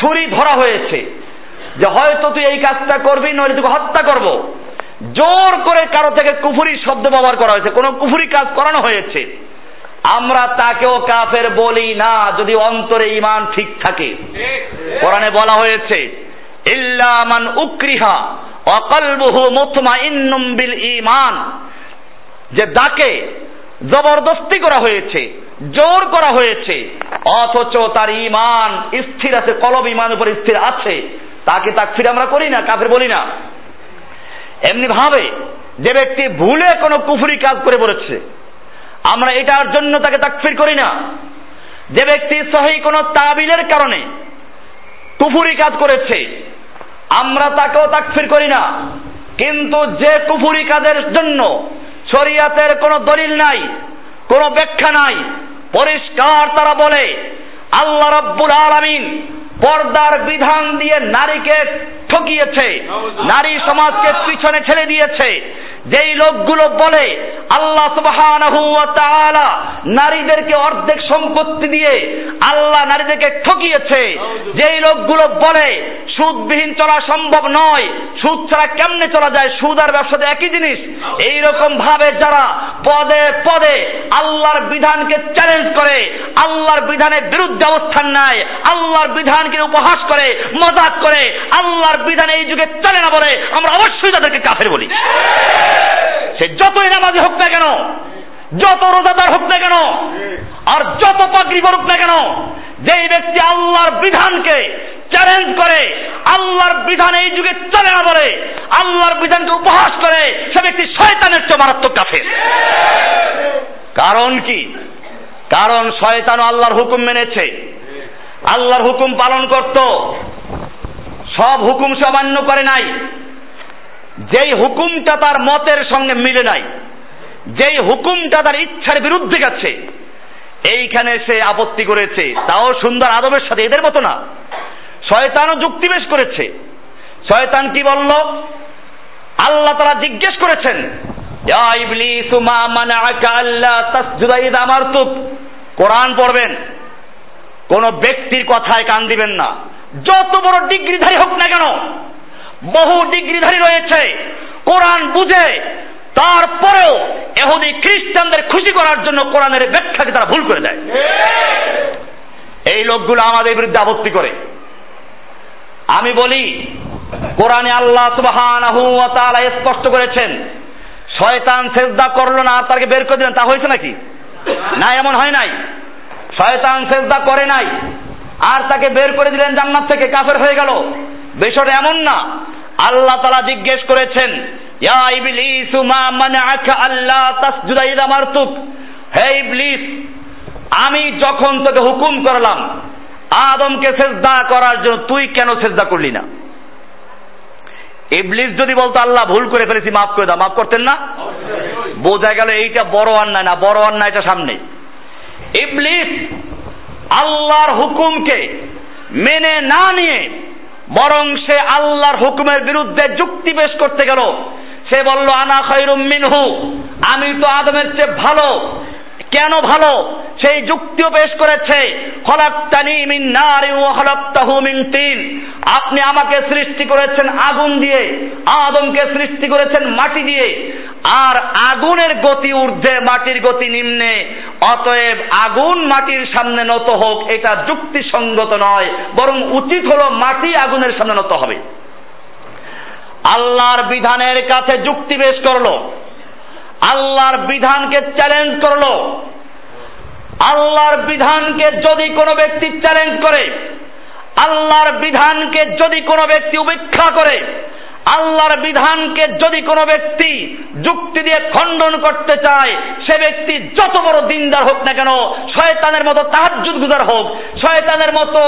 ছুরি ধরা হয়েছে যে হয়তো তুই এই কাজটা করবি, নইলে তোকে হত্যা করব। জোর করে কারও থেকে কুফুরি শব্দ ব্যবহার করা হয়েছে। কোনো কুফুরি কাজ করানো হয়েছে। আমরা তাকেও কাফের বলি না, যদি অন্তরে ইমান ঠিক থাকে। কোরআনে বলা হয়েছে ইল্লামান উকরিহা অকলবহু মুতমাইন্নুম বিল ইমান যে দাকে জবরদস্তি করা হয়েছে, জোর করা হয়েছে, অথচ তার ইমান স্থির আছে, কলব ইমান উপর স্থির আছে। তাকে তাকফির আমরা করি না, কাফের বলি না। এমনি ভাবে যে ব্যক্তি ভুলে কোনো কুফুরি কাজ করে বলেছে, আমরা এটার জন্য তাকে তাকফির করি না। যে ব্যক্তি সহি কোনো তাবিলের কারণে কুফুরি কাজ করেছে, আমরা তাকেও তাকফির করি না। কিন্তু যে কুফুরি কাজের জন্য শরিয়াতের কোনো দলিল নাই, কোনো ব্যাখ্যা নাই, পরিষ্কার তারা বলে, আল্লাহ রব্বুল আলামিন পর্দার বিধান দিয়ে নারীকে ঠকিয়েছে। নারী সমাজকে পিছনে ছেড়ে দিয়েছে। যেই লোকগুলো বলে, আল্লাহ তাআলা নারীদেরকে অর্ধেক সম্পত্তি দিয়ে আল্লাহ নারীদেরকে ঠকিয়েছে। যেই লোকগুলো বলে, সুদবিহীন চলা সম্ভব নয়, সুদ ছাড়া কেমনে চলা যায়, সুদ আর ব্যবসাতে একই জিনিস। এই রকম ভাবে যারা পদে পদে আল্লাহর বিধানকে চ্যালেঞ্জ করে, আল্লাহর বিধানের বিরুদ্ধে অবস্থান নেয়, আল্লাহর বিধানকে উপহাস করে, মজাক করে, আল্লাহর বিধান এই যুগে চলে না বলে আমরা অবশ্যই তাদেরকে কাফের বলি। সে যতই নামাজি হোক না কেন, যত রোজাদার হোক না কেন, আর যত পাগড়ি করুক না কেন, যেই ব্যক্তি আল্লাহর বিধানকে চ্যালেঞ্জ করে, আল্লাহর বিধান এই যুগে চলে না বলে, আল্লাহর বিধানকে উপহাস করে, সে ব্যক্তি শয়তানের চেয়ে মারাত্মক কাফের। কারণ কি? কারণ শয়তান আল্লাহর হুকুম মেনেছে। আল্লাহর হুকুম পালন করত। সব হুকুম সামান্য করে নাই। যেই হুকুমটা তার মতের সঙ্গে মিলে নাই, যেই হুকুমটা তার ইচ্ছার বিরুদ্ধে গেছে, এইখানে সে আপত্তি করেছে, তাও সুন্দর আদবের সাথে, এদের মতো না। শয়তানও যুক্তি বেশ করেছে। শয়তান কি বলল? আল্লাহ তারা জিজ্ঞেস করেছেন কোরআন পড়বেন, কোন ব্যক্তির কথায় কান দিবেন না। যত বড় ডিগ্রিধারী হোক না কেন বহু ডিগ্রিধারী রয়েছে। কোরআন বুঝে, তারপরেও এহুদি খ্রিস্টানদের খুশি করার জন্য কোরআনের ব্যাখ্যাকে তারা ভুল করে দেয়। এই লোকগুলো আমাদের বিরুদ্ধে আপত্তি করে। আমি বলি, কোরআনে আল্লাহ তাআলা স্পষ্ট করেছেন, শয়তান সেজদা করল না, তাকে বের করে দিলেন, তা হয়েছে নাকি? না, এমন হয় নাই। শয়তান সেজদা করে নাই, আর তাকে বের করে দিলেন জান্নাত থেকে, কাফের হয়ে গেল। বিষয়টা এমন না আল্লাহ তালা জিজ্ঞেস করেছেন আল্লাহ হে ইবলিস, আমি যখন তোকে হুকুম করলাম, আদমকে সেজদা করার জন্য তুই কেন সেজদা করলি না? ইবলিস যদি বলতো, আল্লাহ, ভুল করে ফেলেছি, মাফ করে দাও। মাফ করতেন না? বোঝা গেল এইটা বড় অন্যায় না, বড় অন্যায়টা সামনে। ইবলিস আল্লাহর হুকুমকে মেনে না নিয়ে বরং সে আল্লাহর হুকুমের বিরুদ্ধে যুক্তি পেশ করতে গেল। সে বলল, আনা খৈরুম মিনহু। আমি তো আদমের চেয়ে ভালো। কেন ভালো? সেই যুক্তিও পেশ করেছে। খলাক্তানি মিন নারি ওয়া খলাক্তাহু মিন তিন। আপনি আমাকে সৃষ্টি করেছেন আগুন দিয়ে, আদমকে সৃষ্টি করেছেন মাটি দিয়ে। আর আগুনের গতি ঊর্ধ্বে, মাটির গতি নিম্নে। অতএব আগুন মাটির সামনে নত হোক, এটা যুক্তিসঙ্গত নয়, বরং উচিত হলো মাটি আগুনের সামনে নত হবে। আল্লাহর বিধানের কাছে যুক্তি পেশ করল। আল্লাহর বিধানকে চ্যালেঞ্জ করল। আল্লাহর বিধানকে যদি কোনো ব্যক্তি চ্যালেঞ্জ করে, আল্লাহর বিধানকে যদি কোনো ব্যক্তি উপেক্ষা করে আল্লাহর বিধানকে যদি কোনো ব্যক্তি যুক্তি দিয়ে খণ্ডন করতে চায়, সে ব্যক্তি যত বড় দিনদার হোক না কেন, শয়তানের মতো তাহাজুদ গুজার হোক, শয়তানের মতো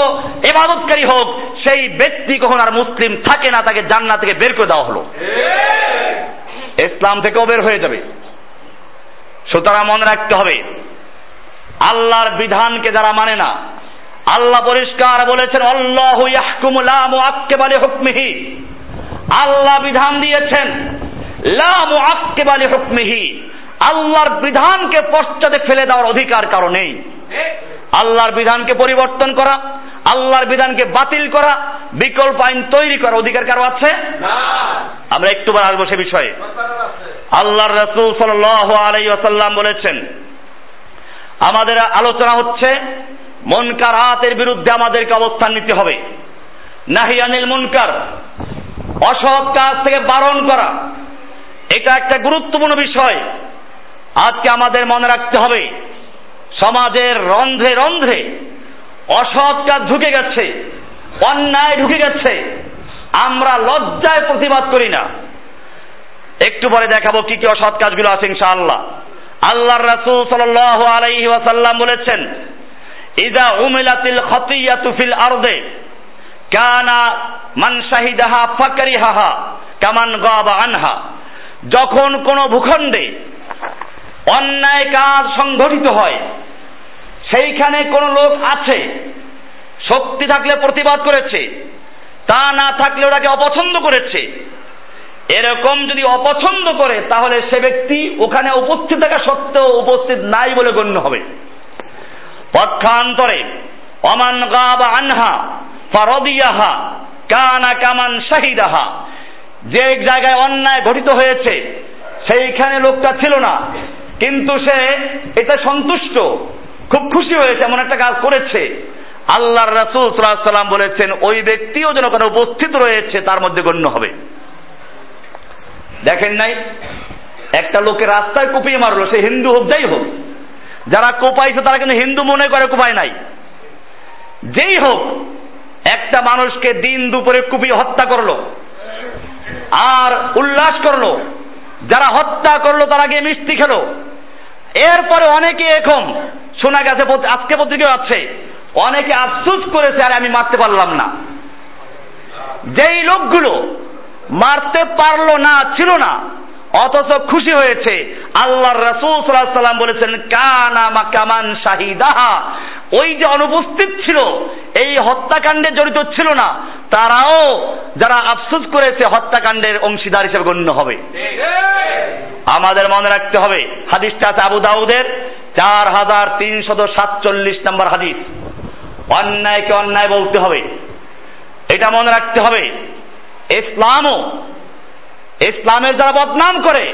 এবাদতকারী হোক, সেই ব্যক্তি কখন আর মুসলিম থাকে না, তাকে জান্নাত থেকে বের করে দেওয়া হলো। ইসলাম থেকেও বের হয়ে যাবে। সুতরাং মনে রাখতে হবে, আল্লাহর বিধানকে যারা মানে না, আল্লাহ পরিষ্কার বলেছেন, আল্লাহ ইয়াহকুমু লা মুআক্কিবালি হুকমিহি। আল্লাহ বিধান দিয়েছেন লা মুআক্কিবালি হুকমিহি আল্লাহর বিধানকে পশ্চাতে ফেলে দেওয়ার অধিকার কারও নেই। আল্লাহর বিধানকে পরিবর্তন করা আল্লাহর বিধানকে বাতিল করা বিকল্প আইন তৈরি করার অধিকার কারও আছে? আমরা একটু বার আসব সে বিষয়ে। আল্লাহর রসুল সাল আলাই আসাল্লাম বলেছেন আমাদের আলোচনা হচ্ছে মনকারাতের বিরুদ্ধে আমাদেরকে অবস্থান নিতে হবে। নাহি নাহিয়ানিল মুনকার অসৎ কাজ থেকে বারণ করা, এটা একটা গুরুত্বপূর্ণ বিষয়। আজকে আমাদের মনে রাখতে হবে, সমাজের রন্ধ্রে রন্ধ্রে অসৎ কাজ ঢুকে গেছে, অন্যায় ঢুকে গেছে, আমরা লজ্জায় প্রতিবাদ করি না। একটু পরে দেখাবো কি কি অসৎ কাজগুলো আছে ইনশাআল্লাহ। আল্লাহর রাসূল সাল্লাল্লাহু আলাইহি ওয়াসাল্লাম বলেছেন ইদা উমিলাতিল খতিয়াতু ফিল আরদে কানা মান শাহিদাহা ফাকরিহাহা কামান গাবা আনহা। যখন কোন ভূখণ্ডে অন্যায় কাজ সংঘটিত হয়, সেইখানে কোন লোক আছে, শক্তি থাকলে প্রতিবাদ করেছে, তা না থাকলে ওটাকে অপছন্দ করেছে, এরকম যদি অপছন্দ করে, তাহলে সে ব্যক্তি ওখানে উপস্থিত থাকা সত্ত্বেও উপস্থিত নাই বলে গণ্য হবে। পক্ষান্তরে, অমান গাবা আনহা ফারদিয়াহা, কানা কামান শাহিদাহা। যে জায়গায় অন্যায় ঘটিত হয়েছে, সেইখানে লোকটা ছিল না। কিন্তু সে এটা সন্তুষ্ট, খুব খুশি হয়েছে, এমন একটা কাজ করেছে। আল্লাহর রাসূল সাল্লাম বলেছেন, ওই ব্যক্তিও যেন ওখানে উপস্থিত রয়েছে, তার মধ্যে গণ্য হবে। দেখেন নাই, একটা লোকে রাস্তায় কুপিয়ে মারলো, সে হিন্দু হোক, যাই হোক। যারা কোপাইছে, তারা কিন্তু হিন্দু মনে করে, কোপায় নাই। যেই হোক একটা মানুষকে দিন দুপুরে কুপিয়ে হত্যা করল, আর উল্লাস করল, যারা হত্যা করল তারা গিয়ে মিষ্টি খেলো। এরপরে অনেকে এখন শোনা গেছে আজকে পত্রিকা আছে, অনেকে আফসুস করেছে, আর আমি মারতে পারলাম না। যেই লোকগুলো মারতে পারল না, ছিল না অথচ খুশি হয়েছে। আল্লাহর রাসূল সাল্লাল্লাহু সাল্লাম বলেছেন কানা মা কামান শাহিদাহা। ওই যে অনুপস্থিত ছিল এই হত্যাকাণ্ডে জড়িত ছিল না তারাও যারা আফসোস করেছে হত্যাকাণ্ডের অংশীদার হিসেবে গণ্য হবে। আমাদের মনে রাখতে হবে হাদিসটা আছে আবু দাউদের চার হাজার তিনশত সাতচল্লিশ নম্বর হাদিস। অন্যায়কে অন্যায় বলতে হবে। এটা মনে রাখতে হবে ইসলামও ইসলামের যারা বদনাম করে,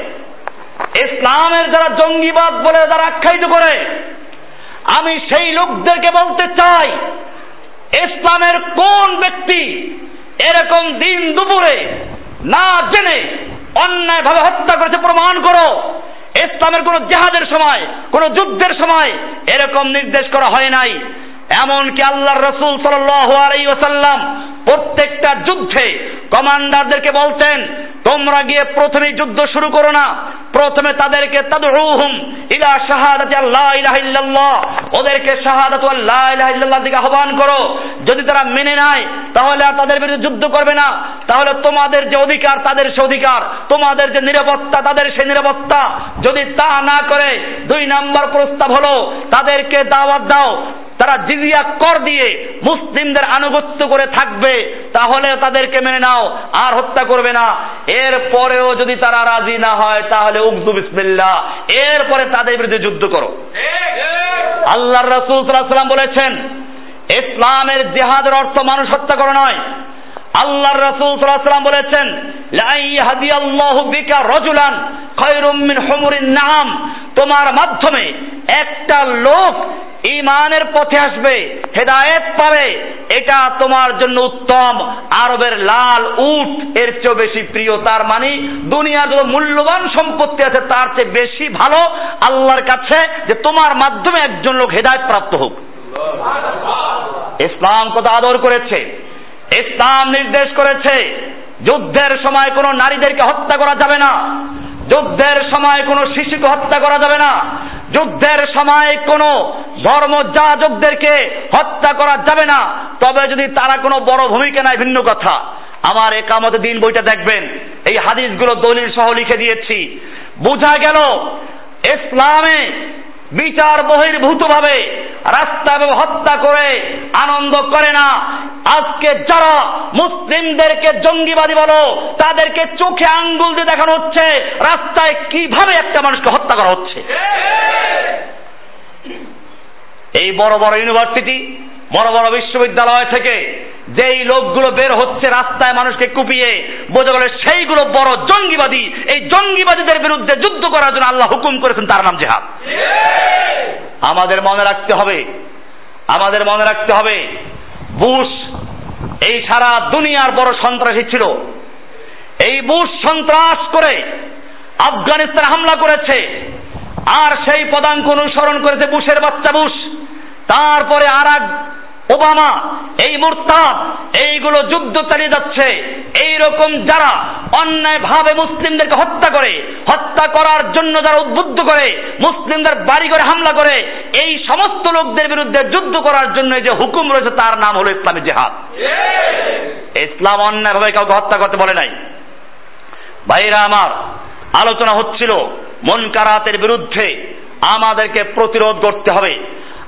ইসলামের যারা জঙ্গিবাদ বলে যারা আখ্যায়িত করে, আমি সেই লোকদেরকে বলতে চাই, ইসলামের কোন ব্যক্তি এরকম দিন দুপুরে না জেনে অন্যায়ভাবে হত্যা করেছে প্রমাণ করো, ইসলামের কোন জেহাদের সময়, কোন যুদ্ধের সময় এরকম নির্দেশ করা হয় নাই। এমনকি আল্লাহর রসুল সাল্লাম প্রত্যেকটা যুদ্ধে কমান্ডারদেরকে বলতেন তোমরা গিয়ে প্রথমেই যুদ্ধ শুরু করো না। প্রথমে তাদেরকে তাদউহুম ইলা শাহাদাতি আল্লাহ ইলাহা ইল্লাল্লাহ। ওদেরকে শাহাদাতু আল্লাহ ইলাহা ইল্লাল্লাহ দিকে আহ্বান করো। যদি তারা মেনে নেয়, তাহলে আর তাদের বিরুদ্ধে যুদ্ধ করবে না। তাহলে তোমাদের যে অধিকার, তাদের সে অধিকার। তোমাদের যে নিরাপত্তা, তাদের সে নিরাপত্তা। যদি তা না করে, দুই নাম্বার প্রস্তাব হলো, তাদেরকে দাওয়াত দাও। তারা জিজিয়া কর দিয়ে মুসলিমদের আনুগত্য করে থাকবে, তাহলে তাদেরকে মেনে নাও, আর হত্যা করবে না। এর পরেও যদি তারা রাজি না হয়, তাহলে উগদু বিসমিল্লাহ। এরপরে তাদের বিরুদ্ধে যুদ্ধ করো। আল্লাহ রাসূল সাল্লাল্লাহু বলেছেন, ইসলামের জেহাদের অর্থ মানুষ হত্যা করা নয়। আল্লাহর রাসূল সাল্লাল্লাহু বলেছেন লাই হাদিয়াল্লাহু বিকা রাজুলান খায়রুম মিন হুমুরিন নাম তোমার মাধ্যমে একটা লোক ইমানের পথে আসবে, হেদায়েত পাবে। এটা তোমার জন্য উত্তম। আরবের লাল উট, এর চেয়ে বেশি প্রিয় তার মানে দুনিয়ার যত মূল্যবান সম্পত্তি আছে তার চেয়ে বেশি ভালো আল্লাহর কাছে যে তোমার মাধ্যমে একজন লোক হেদায়েত প্রাপ্ত হোক। ইসলাম কত আদর করেছে। ইসলাম নির্দেশ করেছে, যুদ্ধের সময় কোনো নারীদেরকে হত্যা করা যাবে না, যুদ্ধের সময় কোনো শিশুকে হত্যা করা যাবে না, যুদ্ধের সময় কোনো ধর্ম ধর্মযাজকদেরকে হত্যা করা যাবে না, তবে যদি তারা কোনো বড় ভূমিকা নেয়, ভিন্ন কথা। আমার একামত দিন বইটা দেখবেন, এই হাদিসগুলো দলিল সহ লিখে দিয়েছি। বোঝা গেল, ইসলামে বিচার বহির্ভূত ভাবে রাস্তা হত্যা করে আনন্দ করে না। আজকে যারা মুসলিমদেরকে জঙ্গিবাদী বলো, তাদেরকে চোখে আঙ্গুল দিয়ে দেখানো হচ্ছে, রাস্তায় কীভাবে একটা মানুষকে হত্যা করা হচ্ছে। এই বড় বড় ইউনিভার্সিটি, বড় বড় বিশ্ববিদ্যালয় থেকে যেই লোকগুলো বের হচ্ছে রাস্তায় মানুষকে কুপিয়ে, বোঝা গেলে সেইগুলো বড় জঙ্গিবাদী। এই জঙ্গিবাদীদের বিরুদ্ধে যুদ্ধ করার জন্য আল্লাহ হুকুম করেছেন তার নাম জেহাদ। আমাদের মনে রাখতে হবে, আমাদের মনে রাখতে হবে, বুশ এই সারা দুনিয়ার বড় সন্ত্রাসী ছিল। এই বুশ সন্ত্রাস করে আফগানিস্তান হামলা করেছে, আর সেই পদাঙ্ক অনুসরণ করেছে বুশের বাচ্চা বুশ। তারপরে আর ওবামা, এই মোরতাদ, এইগুলো যুদ্ধ চালিয়ে যাচ্ছে। এই রকম যারা অন্যায় ভাবে মুসলিমদেরকে হত্যা করে, হত্যা করার জন্য যারা উদ্বুদ্ধ করে, মুসলিমদের বাড়ি করে হামলা করে, এই সমস্ত লোকদের বিরুদ্ধে যুদ্ধ করার জন্য যে হুকুম রয়েছে, তার নাম হলো ইসলামী জেহাদ। ইসলাম অন্যায় ভাবে কাউকে হত্যা করতে বলে নাই। ভাইরা আমার, আলোচনা হচ্ছিল মন কারাতের বিরুদ্ধে আমাদেরকে প্রতিরোধ করতে হবে।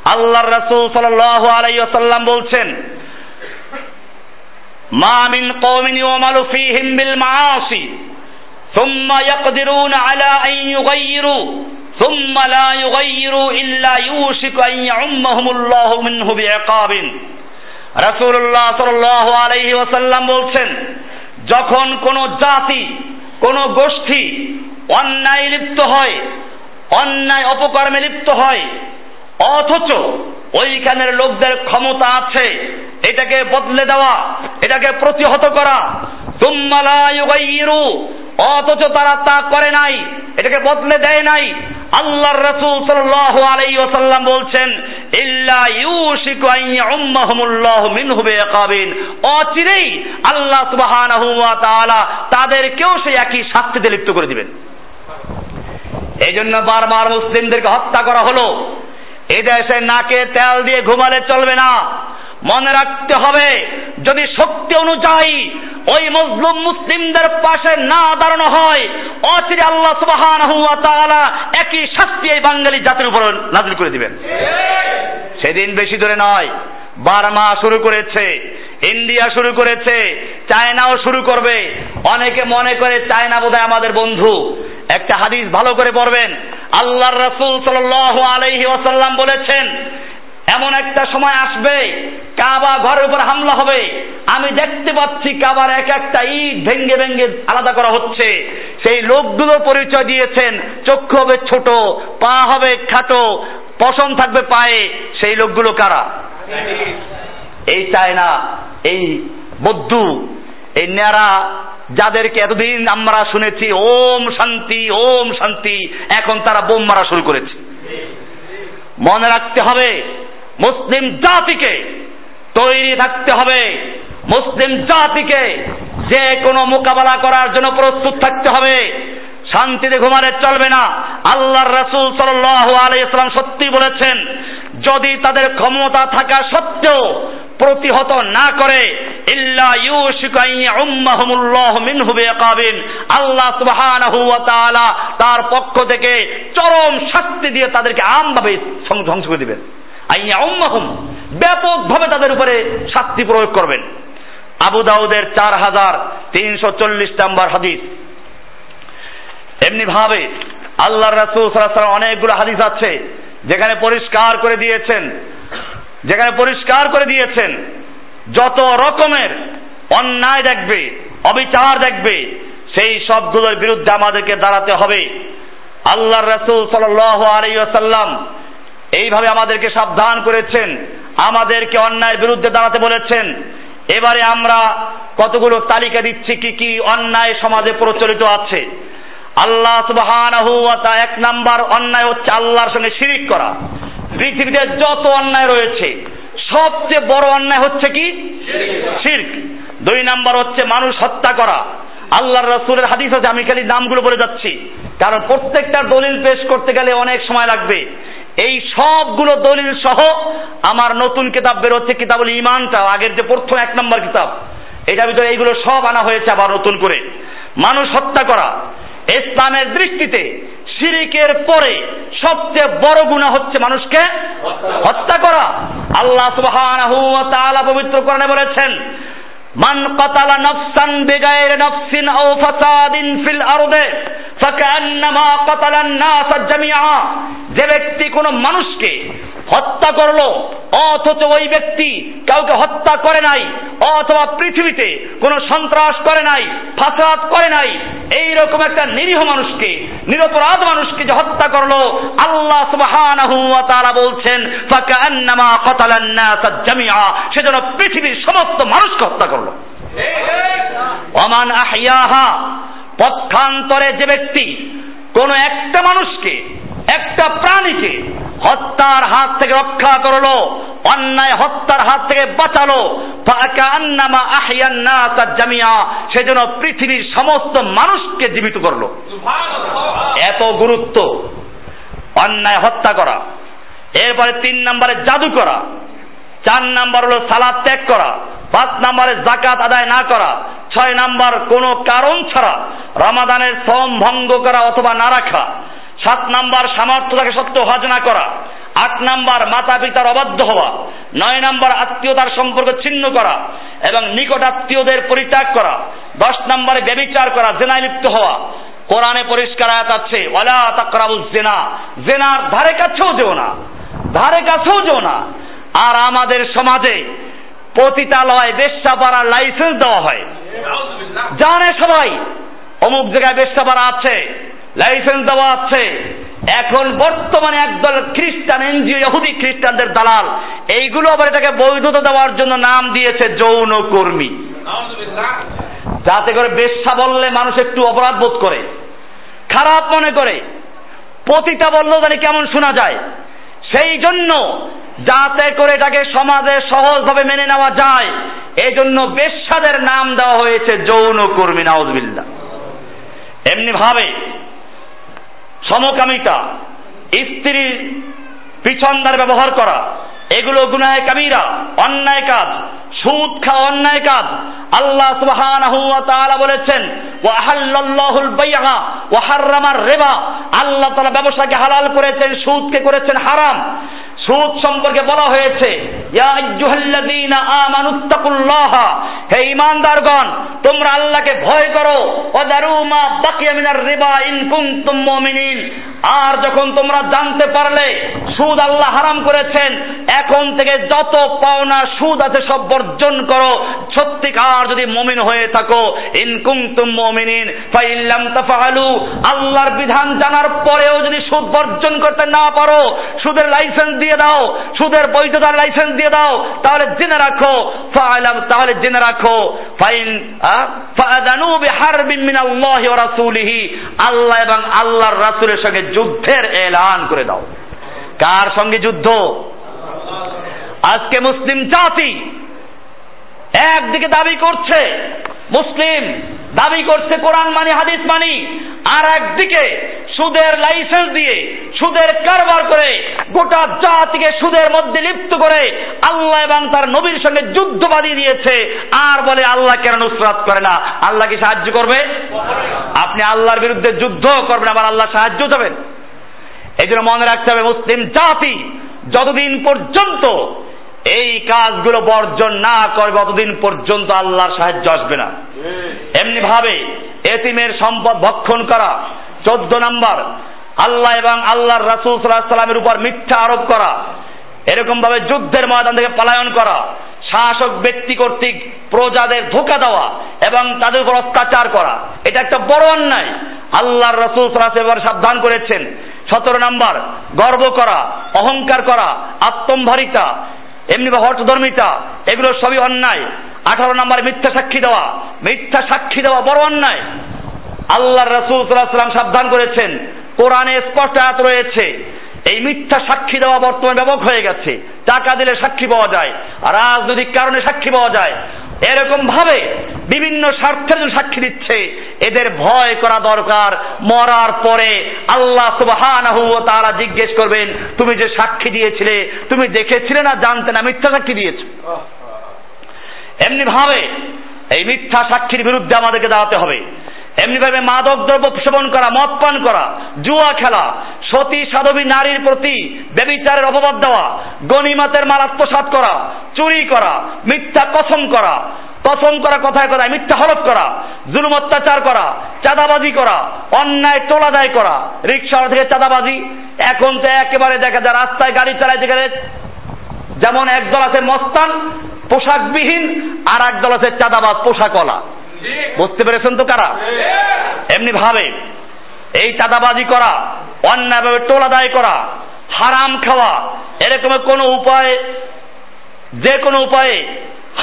আল্লাহ রাসূল সাল্লাল্লাহু আলাইহি ওয়াসাল্লাম বলছেন, মা মিন কওমিন ইউমালু ফীহিম বিল মাআসি, সুম্মা ইয়াকদিরুনা আলা আন ইউগাইয়িরু সুম্মা লা ইউগাইয়িরু ইল্লা ইউশিকু আন ইয়াউম্মাহুমুল্লাহু মিনহু বিআকাবিন রাসূলুল্লাহ সাল্লাল্লাহু আলাইহি ওয়াসাল্লাম বলছেন, যখন কোন জাতি, কোন গোষ্ঠী অন্যায় লিপ্ত হয়, অন্যায় অপকর্মে লিপ্ত হয় অথচ ওইখানের লোকদের ক্ষমতা আছে। এটাকে বদলে দেওয়া, এটাকে প্রতিহত করা। অথচ তারা তা করে নাই, এটাকে বদলে দেয় নাই। আল্লাহর রাসূল সাল্লাল্লাহু আলাইহি ওয়াসাল্লাম বলছেন, ইল্লা ইউশিকু আন ইয়াউম্মাহুমুল্লাহু মিনহু বিইকাবিন। অচিরেই আল্লাহ সুবহানাহু ওয়া তাআলা তাদেরকেও সেই একই শাস্তিতে লিপ্ত করে দিবেন। এই জন্য বারবার মুসলিমদেরকে হত্যা করা হলো। এই দেশে নাকে তেল দিয়ে ঘুমালে চলবে না। মনে রাখতে হবে, যদি শক্তি অনুযায়ী ওই মজলুম মুসলিমদের পাশে না দাঁড়ানো হয়, অচিরে আল্লাহ তাআলা একই শাস্তি এই বাঙালি জাতির উপর নাজিল করে দিবেন। সেদিন বেশি দূরে নয়, বার্মা শুরু করেছে, ইন্ডিয়া শুরু করেছে, চায়নাও শুরু করবে। অনেকে মনে করে চায়না বোধহয় আমাদের বন্ধু। একটা হাদিস ভালো করে পড়বেন আল্লাহর রাসূল সাল্লাল্লাহু আলাইহি ওয়াসাল্লাম বলেছেন এমন একটা সময় আসবে কাবা ঘরের উপর হামলা হবে। আমি দেখতে পাচ্ছি কাবার এক একটা ইট ভেঙ্গে ভেঙ্গে আলাদা করা হচ্ছে। সেই লোকগুলো পরিচয় দিয়েছেন চক্ষু হবে ছোট পা হবে খাটো পশম থাকবে পায়ে। সেই লোকগুলো কারা? এই চায়না এই বদ্ধু এই ন্যাড়া যাদেরকে এতদিন আমরা শুনেছি, ওম শান্তি ওম শান্তি, এখন তারা বোম মারা শুরু করেছে। মনে রাখতে হবে, মুসলিম জাতিকে তৈরি থাকতে হবে। মুসলিম জাতিকে যে কোনো মোকাবেলা করার জন্য প্রস্তুত থাকতে হবে। শান্তিতে ঘুমালে চলবে না। আল্লাহর রাসূল সাল্লাল্লাহু আলাইহি সাল্লাম সত্যি বলেছেন, যদি তাদের ক্ষমতা থাকা সত্ত্বেও প্রতিহত না করে, ইল্লা মিনহু বিআকাবিন আল্লাহ সুবহানাহু ওয়া তাআলা তার পক্ষ থেকে চরম শাস্তি দিয়ে তাদেরকে আমভাবে ধ্বংস করে দিবেন। আইয়া উম্মাহুম ব্যাপকভাবে তাদের উপরে শাস্তি প্রয়োগ করবেন। আবু দাউদের চার হাজার তিনশো চল্লিশ নম্বর হাদিস। এমনি ভাবে আল্লাহ রাসূল অনেকগুলো হাদিস আছে, যেখানে পরিষ্কার করে দিয়েছেন যেখানে পরিষ্কার করে দিয়েছেন, যত রকমের অন্যায় দেখবে, অবিচার দেখবে, সেই সবগুলোর বিরুদ্ধে আমাদেরকে দাঁড়াতে হবে। আল্লাহ রসুল সাল্লাম এইভাবে আমাদেরকে সাবধান করেছেন, আমাদেরকে অন্যায়ের বিরুদ্ধে দাঁড়াতে বলেছেন। এবারে আমরা কতগুলো তালিকা দিচ্ছি, কি কি অন্যায় সমাজে প্রচলিত আছে। আল্লাহ সুবহানাহু এক নাম্বার অন্যায় হচ্ছে আল্লাহর সঙ্গে শিরিক করা। পৃথিবীতে যত অন্যায় রয়েছে, সবচেয়ে বড় অন্যায় হচ্ছে কি? শির্ক। দুই নাম্বার হচ্ছে মানুষ হত্যা করা। আল্লাহর রসুলের হাদিস আছে, আমি খালি নামগুলো বলে যাচ্ছি। কারণ প্রত্যেকটা দলিল পেশ করতে গেলে অনেক সময় লাগবে। এই সবগুলো দলিল সহ আমার নতুন কিতাব বেরোচ্ছে কিতাবুল ইমানটা আগের যে প্রথম এক নম্বর কিতাব। এটার ভিতরে এইগুলো সব আনা হয়েছে আবার নতুন করে। মানুষ হত্যা করা। ইসলামের দৃষ্টিতে শিরিকের পরে সবচেয়ে বড় গুণা হচ্ছে মানুষকে হত্যা করা। আল্লাহ সুবহানাহু ওয়া তাআলা পবিত্র কোরআনে বলেছেন, মান কাতালা নফসান বিগাইরি নফসিন আও ফাসাদিন ফিল আরদে ফাকান্নামা কাতালান নাস জামিআ। যে ব্যক্তি কোনো মানুষকে হত্যা করল, অথচ ওই ব্যক্তি কাউকে হত্যা করে নাই, অথবা পৃথিবীতে কোনো সন্ত্রাস করে নাই ফাসাদ করে নাই। এই রকম একটা নিরীহ মানুষকে, নিরপরাধ মানুষকে যে হত্যা করল, আল্লাহ সুবহানাহু ওয়া তাআলা বলছেন ফাকান্নামা কাতালান নাস জামিআ সেজন্য পৃথিবীর সমস্ত মানুষকে হত্যা করল। ওমান আহিয়াহা পক্ষান্তরে যে ব্যক্তি কোন একটা মানুষকে, একটা প্রাণীকে হত্যার হাত থেকে রক্ষা করল, অন্যায় হত্যার হাত থেকে বাঁচালো। জামিয়া সেজন্য পৃথিবীর সমস্ত মানুষকে জীবিত করল। এত গুরুত্ব। অন্যায় হত্যা করা। এরপরে তিন নম্বরে জাদু করা। চার নাম্বার হলো সালাদ ত্যাগ করা। পাঁচ নম্বরে জাকাত আদায় না করা। ছয় নাম্বার কোনো কারণ ছাড়া রমাদানের শ্রম ভঙ্গ করা অথবা না রাখা। সাত নাম্বার সামর্থ্য থাকে সত্য হজ না করা। আট নাম্বার মাতা পিতার অবাধ্য হওয়া। নয় নাম্বার আত্মীয়তার সম্পর্ক ছিন্ন করা এবং নিকট আত্মীয়দের পরিত্যাগ করা। দশ নম্বরে ব্যবিচার করা জেনায় লিপ্ত হওয়া। কোরআনে পরিষ্কার আয়াত আছে ওয়ালা তাকরাবুজ জেনা জেনার ধারে কাছেও যেও না ধারে কাছেও যেও না। আর আমাদের সমাজে পতিতালয় বেশ্যা পাড়ার লাইসেন্স দেওয়া হয়। জানে সবাই অমুক জায়গায় বেশ্যা পাড়া আছে লাইসেন্স দেওয়া আছে। এখন বর্তমানে একদল খ্রিস্টান, এনজিও, ইহুদি খ্রিস্টানদের দালাল, এইগুলো আবার এটাকে বৈধতা দেওয়ার জন্য নাম দিয়েছে যৌন কর্মী। যাতে করে বেশ্যা বললে মানুষ একটু অপরাধ বোধ করে, খারাপ মনে করে, পতিতা বললেও জানি কেমন শোনা যায়। সেই জন্য যাতে করে এটাকে সমাজে সহজভাবে মেনে নেওয়া যায় এই জন্য বেশ্যাদের নাম দেওয়া হয়েছে যৌন কর্মী নাউজবিল্লা এমনি ভাবে সমকামিতা, স্ত্রীর পিছনদার ব্যবহার করা, এগুলো গুনায় কামিরা, অন্যায় কাজ, সুদ খাওয়া অন্যায় কাজ। আল্লাহ সুবহানাহু ওয়া বলেছেন, ওয়া আহাল্লাল্লাহুল বাইআ ওয়া আল্লাহ তাআলা ব্যবসাকে হালাল করেছেন, সুদকে করেছেন হারাম। সুদ সম্পর্কে বলা হয়েছে হে ঈমানদারগণ, তোমরা আল্লাহকে ভয় করো। ওয়া দারু মা বাকিয়া রিবা ইন কুনতুম আর যখন তোমরা জানতে পারলে, সুদ আল্লাহ হারাম করেছেন, এখন থেকে যত পাওনা সুদ আছে সব বর্জন করো। সত্যিকার যদি মমিন হয়ে থাকো, ইন কুনতুম মুমিনিন, ফাইল্লাম তাফআলু। আল্লাহর বিধান জানার পরেও যদি সুদ বর্জন করতে না পারো, সুদের লাইসেন্স দিয়ে দাও। সুদের বৈধতার লাইসেন্স দিয়ে দাও। তাহলে জেনে রাখো। ফাইলাম তাহলে জেনে রাখো। ফাইন ফাদানু বিহারবিন মিনাল্লাহি ওয়া রাসূলিহি। আল্লাহ এবং আল্লাহর রাসূলের সঙ্গে যুদ্ধের এলান করে দাও। কার সঙ্গে যুদ্ধ? আজকে মুসলিম জাতি একদিকে দাবি করছে, মুসলিম দাবি করছে কোরআন মানি, হাদিস মানি। আর একদিকে সুদের লাইসেন্স দিয়ে সুদের কারবার করে গোটা জাতিকে সুদের মধ্যে লিপ্ত করে আল্লাহ এবং তার নবীর সঙ্গে যুদ্ধ বাঁধিয়ে দিয়েছে। আর বলে আল্লাহ কেন নুসরাত করে না? আল্লাহ কি সাহায্য করবে? আপনি আল্লাহর বিরুদ্ধে যুদ্ধ করবেন, আবার আল্লাহ সাহায্য দেবেন। এই জন্য মনে রাখতে হবে, মুসলিম জাতি যতদিন পর্যন্ত এই কাজগুলো বর্জন না করবে ততদিন পর্যন্ত আল্লাহর সাহায্য আসবে না। এমনি ভাবে এতিমের সম্পদ ভক্ষণ করা চোদ্দ নাম্বার আল্লাহ এবং আল্লাহর রাসুল সাল্লাহ সাল্লামের উপর মিথ্যা আরোপ করা এরকম ভাবে যুদ্ধের ময়দান থেকে পলায়ন করা শাসক ব্যক্তি কর্তৃক প্রজাদের ধোকা দেওয়া এবং তাদের উপর অত্যাচার করা এটা একটা বড় অন্যায়। আল্লাহর রসুল সাবধান করেছেন। সতেরো নাম্বার গর্ব করা অহংকার করা আত্মম্ভারিতা এমনি বা হটধর্মিতা এগুলো সবই অন্যায়। আঠারো নম্বর, মিথ্যা সাক্ষী দেওয়া। মিথ্যা সাক্ষী দেওয়া বড় অন্যায়। আল্লাহ রসুল সাল্লাম সাবধান করেছেন। কোরআনে স্পষ্ট আয়াত রয়েছে। এই মিথ্যা সাক্ষী দেওয়া বর্তমানে ব্যাপক হয়ে গেছে। টাকা দিলে সাক্ষী পাওয়া যায়। রাজনৈতিক কারণে সাক্ষী পাওয়া যায় এরকম ভাবে বিভিন্ন স্বার্থের জন্য সাক্ষী দিচ্ছে। এদের ভয় করা দরকার। মরার পরে আল্লাহ সুবহানাহু ওয়া তাআলা জিজ্ঞেস করবেন, তুমি যে সাক্ষী দিয়েছিলে, তুমি দেখেছিলে না জানতে না? মিথ্যা সাক্ষী দিয়েছ? এমনি ভাবে এই মিথ্যা সাক্ষীর বিরুদ্ধে আমাদেরকে দাঁড়াতে হবে। এমনিভাবে মাদক দ্রব্য সেবন করা, মদ পান করা, জুয়া খেলা সতী সাধবী নারীর প্রতি ব্যবিচারের অপবাদ দেওয়া গণিমাতের মাল আত্মসাত করা চুরি করা মিথ্যা কসম করা কসম করা কথায় কথায় মিথ্যা হরফ করা জুলুম অত্যাচার করা চাঁদাবাজি করা অন্যায় তোলাদায় করা রিক্সা থেকে চাঁদাবাজি। এখন তো একেবারে দেখা যায় রাস্তায় গাড়ি চালাইতে গেলে যেমন একদল আছে মস্তান পোশাকবিহীন আর একদল আছে চাঁদাবাজ পোশাকওয়ালা। বুঝতে পেরেছেন তো কারা? এমনি ভাবে এই চাঁদাবাজি করা অন্যায়ভাবে টোল আদায় করা, হারাম খাওয়া, এরকম কোনো উপায়, যে কোনো উপায়ে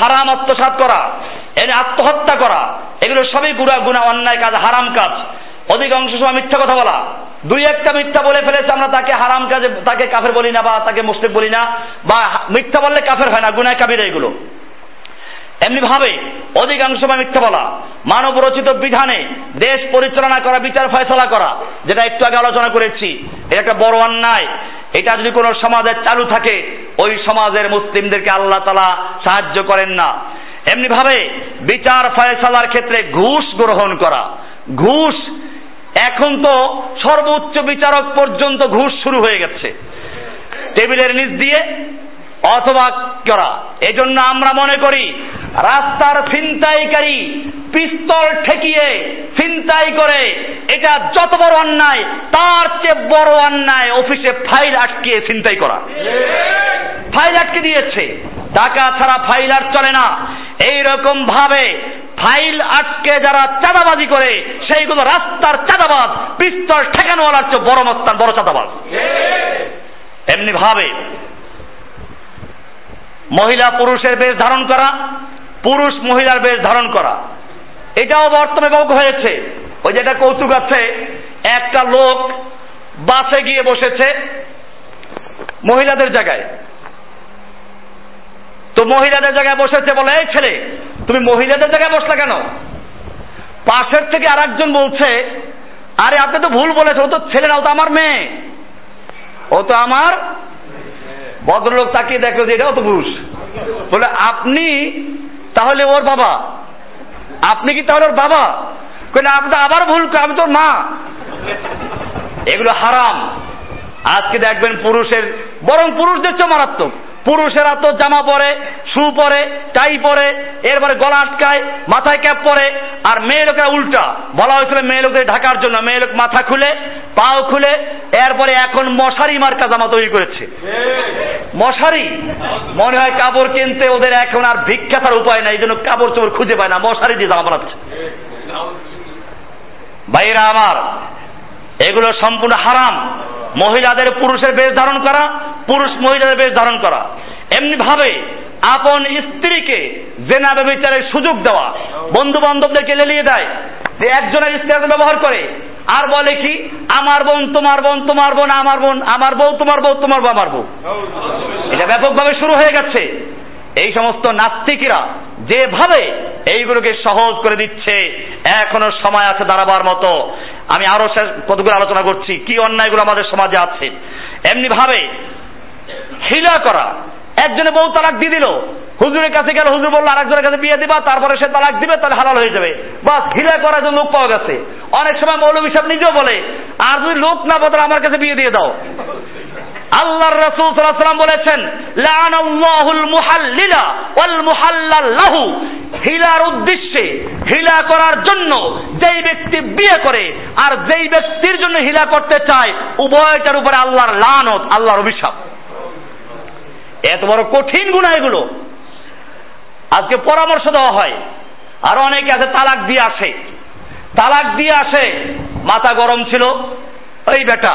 হারাম আত্মসাত করা এনে আত্মহত্যা করা, এগুলো সবই গুণা গুণা, অন্যায় কাজ, হারাম কাজ। অধিকাংশ সময় মিথ্যা কথা বলা। দুই একটা মিথ্যা বলে ফেলেছে, আমরা তাকে হারাম কাজে, তাকে কাফের বলি না বা তাকে মুসলিম বলি না, বা মিথ্যা বললে কাফের হয় না গুনায় কাবির এগুলো। এমনি ভাবে অধিকাংশ সময় মিথ্যা বলা। মানব রচিত বিধানে দেশ পরিচালনা করা, বিচার ফয়সলা করা, যেটা একটু আগে আলোচনা করেছি, এটা একটা বড় অন্যায়। এটা যদি কোনো সমাজে চালু থাকে, ওই সমাজের মুসলিমদেরকে আল্লাহ তালা সাহায্য করেন না। এমনি ভাবে বিচার ফয়সলার ক্ষেত্রে ঘুষ গ্রহণ করা। ঘুষ, এখন তো সর্বোচ্চ বিচারক পর্যন্ত ঘুষ শুরু হয়ে গেছে। টেবিলের নিচ দিয়ে অথবা করা এজন্য আমরা মনে করি, রাস্তার ফিনতাইকারী পিস্তল ঠেকিয়ে ফিনতাই করে, এটা যত বড় অন্যায়, তার চেয়ে বড় অন্যায় অফিসে ফাইল আটকিয়ে ফিনতাই করা। ফাইল আটকে দিয়েছে। টাকা ছাড়া ফাইল আর চলে না। এইরকম ভাবে ফাইল আটকে যারা চাঁদাবাজি করে, সেইগুলো রাস্তার চাঁদাবাজ, পিস্তল ঠেকানোওয়ালার চেয়ে বড় মস্তান, বড় চাঁদাবাজ। এমনি ভাবে মহিলা পুরুষের বেশ ধারণ করা, পুরুষ মহিলার বেশ ধারণ করা। এটাও বর্তমানে বহু হয়েছে। ওই যে একটা কৌতুক আছে, একটা লোক বাসে গিয়ে বসেছে মহিলাদের জায়গায়। তো মহিলাদের জায়গায় বসেছে বলে, এই ছেলে, তুমি মহিলাদের জায়গায় বসলে কেন? পাশের থেকে আর একজন বলছে, আরে, আপনি তো ভুল বলেছে ও তো ছেলে না ও তো আমার মেয়ে। ও তো আমার ভদ্রলোক তাকিয়ে দেখল যে এটাও তো পুরুষ। বলে আপনি তাহলে ওর বাবা? আপনি কি তাহলে ওর বাবা? কইলে আপনি আবার ভুল আমি তোর মা। এগুলো হারাম। আজকে দেখবেন পুরুষের, বরং পুরুষদের চেয়ে মারাত্মক। পুরুষেরা তো জামা পরে, শু পরে, টাই পরে, এরপরে গলা আটকায়, মাথায় ক্যাপ পরে, আর মেয়ে লোকেরা উল্টা। বলা হয়েছিল মেয়ে লোকদের ঢাকার জন্য। মেয়ে লোক মাথা খুলে, পাও খুলে, এরপরে এখন মশারি মার্কা জামা তৈরি করেছে। মশারি? মনে হয় কাপড় কিনতে ওদের এখন আর ভিক্ষা তার উপায় নাই, এই জন্য কাপড় চোপড় খুঁজে পায় না, মশারি দিয়ে জামা বানাচ্ছে। ভাইরা আমার, এগুলো সম্পূর্ণ হারাম। মহিলাদের পুরুষের বেশ ধারণ করা, পুরুষ মহিলাদের বেশ ধারণ করা। এমনি ভাবে আপন স্ত্রীকে জেনা ব্যবচারের সুযোগ দেওয়া বন্ধু বান্ধবদেরকে লেলিয়ে দেয়, যে একজনের স্ত্রী ব্যবহার করে, আর বলে কি, আমার বোন, তোমার বোন তোমার বোন, আমার বোন, আমার বউ, তোমার বউ তোমার বউ, আমার বউ। এটা ব্যাপকভাবে শুরু হয়ে গেছে। এই সমস্ত নাস্তিকেরা যেভাবে এইগুলোকে সহজ করে দিচ্ছে, এখনও সময় আছে দাঁড়াবার মতো। আমি আরও কতগুলো আলোচনা করছি, কি অন্যায়গুলো আমাদের সমাজে আছে। এমনি ভাবে হিলা করা একজনে বউ তালাক দিয়ে দিল। হুজুরের কাছে গেল, হুজুর বলল, আরেকজনের কাছে বিয়ে দিবা, তারপরে সে তালাক দিবে, তাহলে হালাল হয়ে যাবে। বাস হিলা করার জন্য লোক পাওয়া গেছে। অনেক সময় মৌলবী সাহেব নিজেও বলে, আর যদি লোক না বদলে আমার কাছে বিয়ে দিয়ে দাও। আল্লাহর রাসূল সাল্লাল্লাহু বলেছেন, লানাল্লাহুল মুহাল্লিলা ওয়াল মুহাল্লাল্লাহু। হিলার উদ্দেশ্যে হিলা করার জন্য যেই ব্যক্তি বিয়ে করে, আর যেই ব্যক্তির জন্য হিলা করতে চায়, উভয়টার উপরে আল্লাহর লানত, আল্লাহর অভিশাপ। এত বড় কঠিন গুণা এগুলো। আজকে পরামর্শ দেওয়া হয়। আর অনেকে আছে, তালাক দিয়ে আসে। তালাক দিয়ে আসে, মাথা গরম ছিল। ওই বেটা,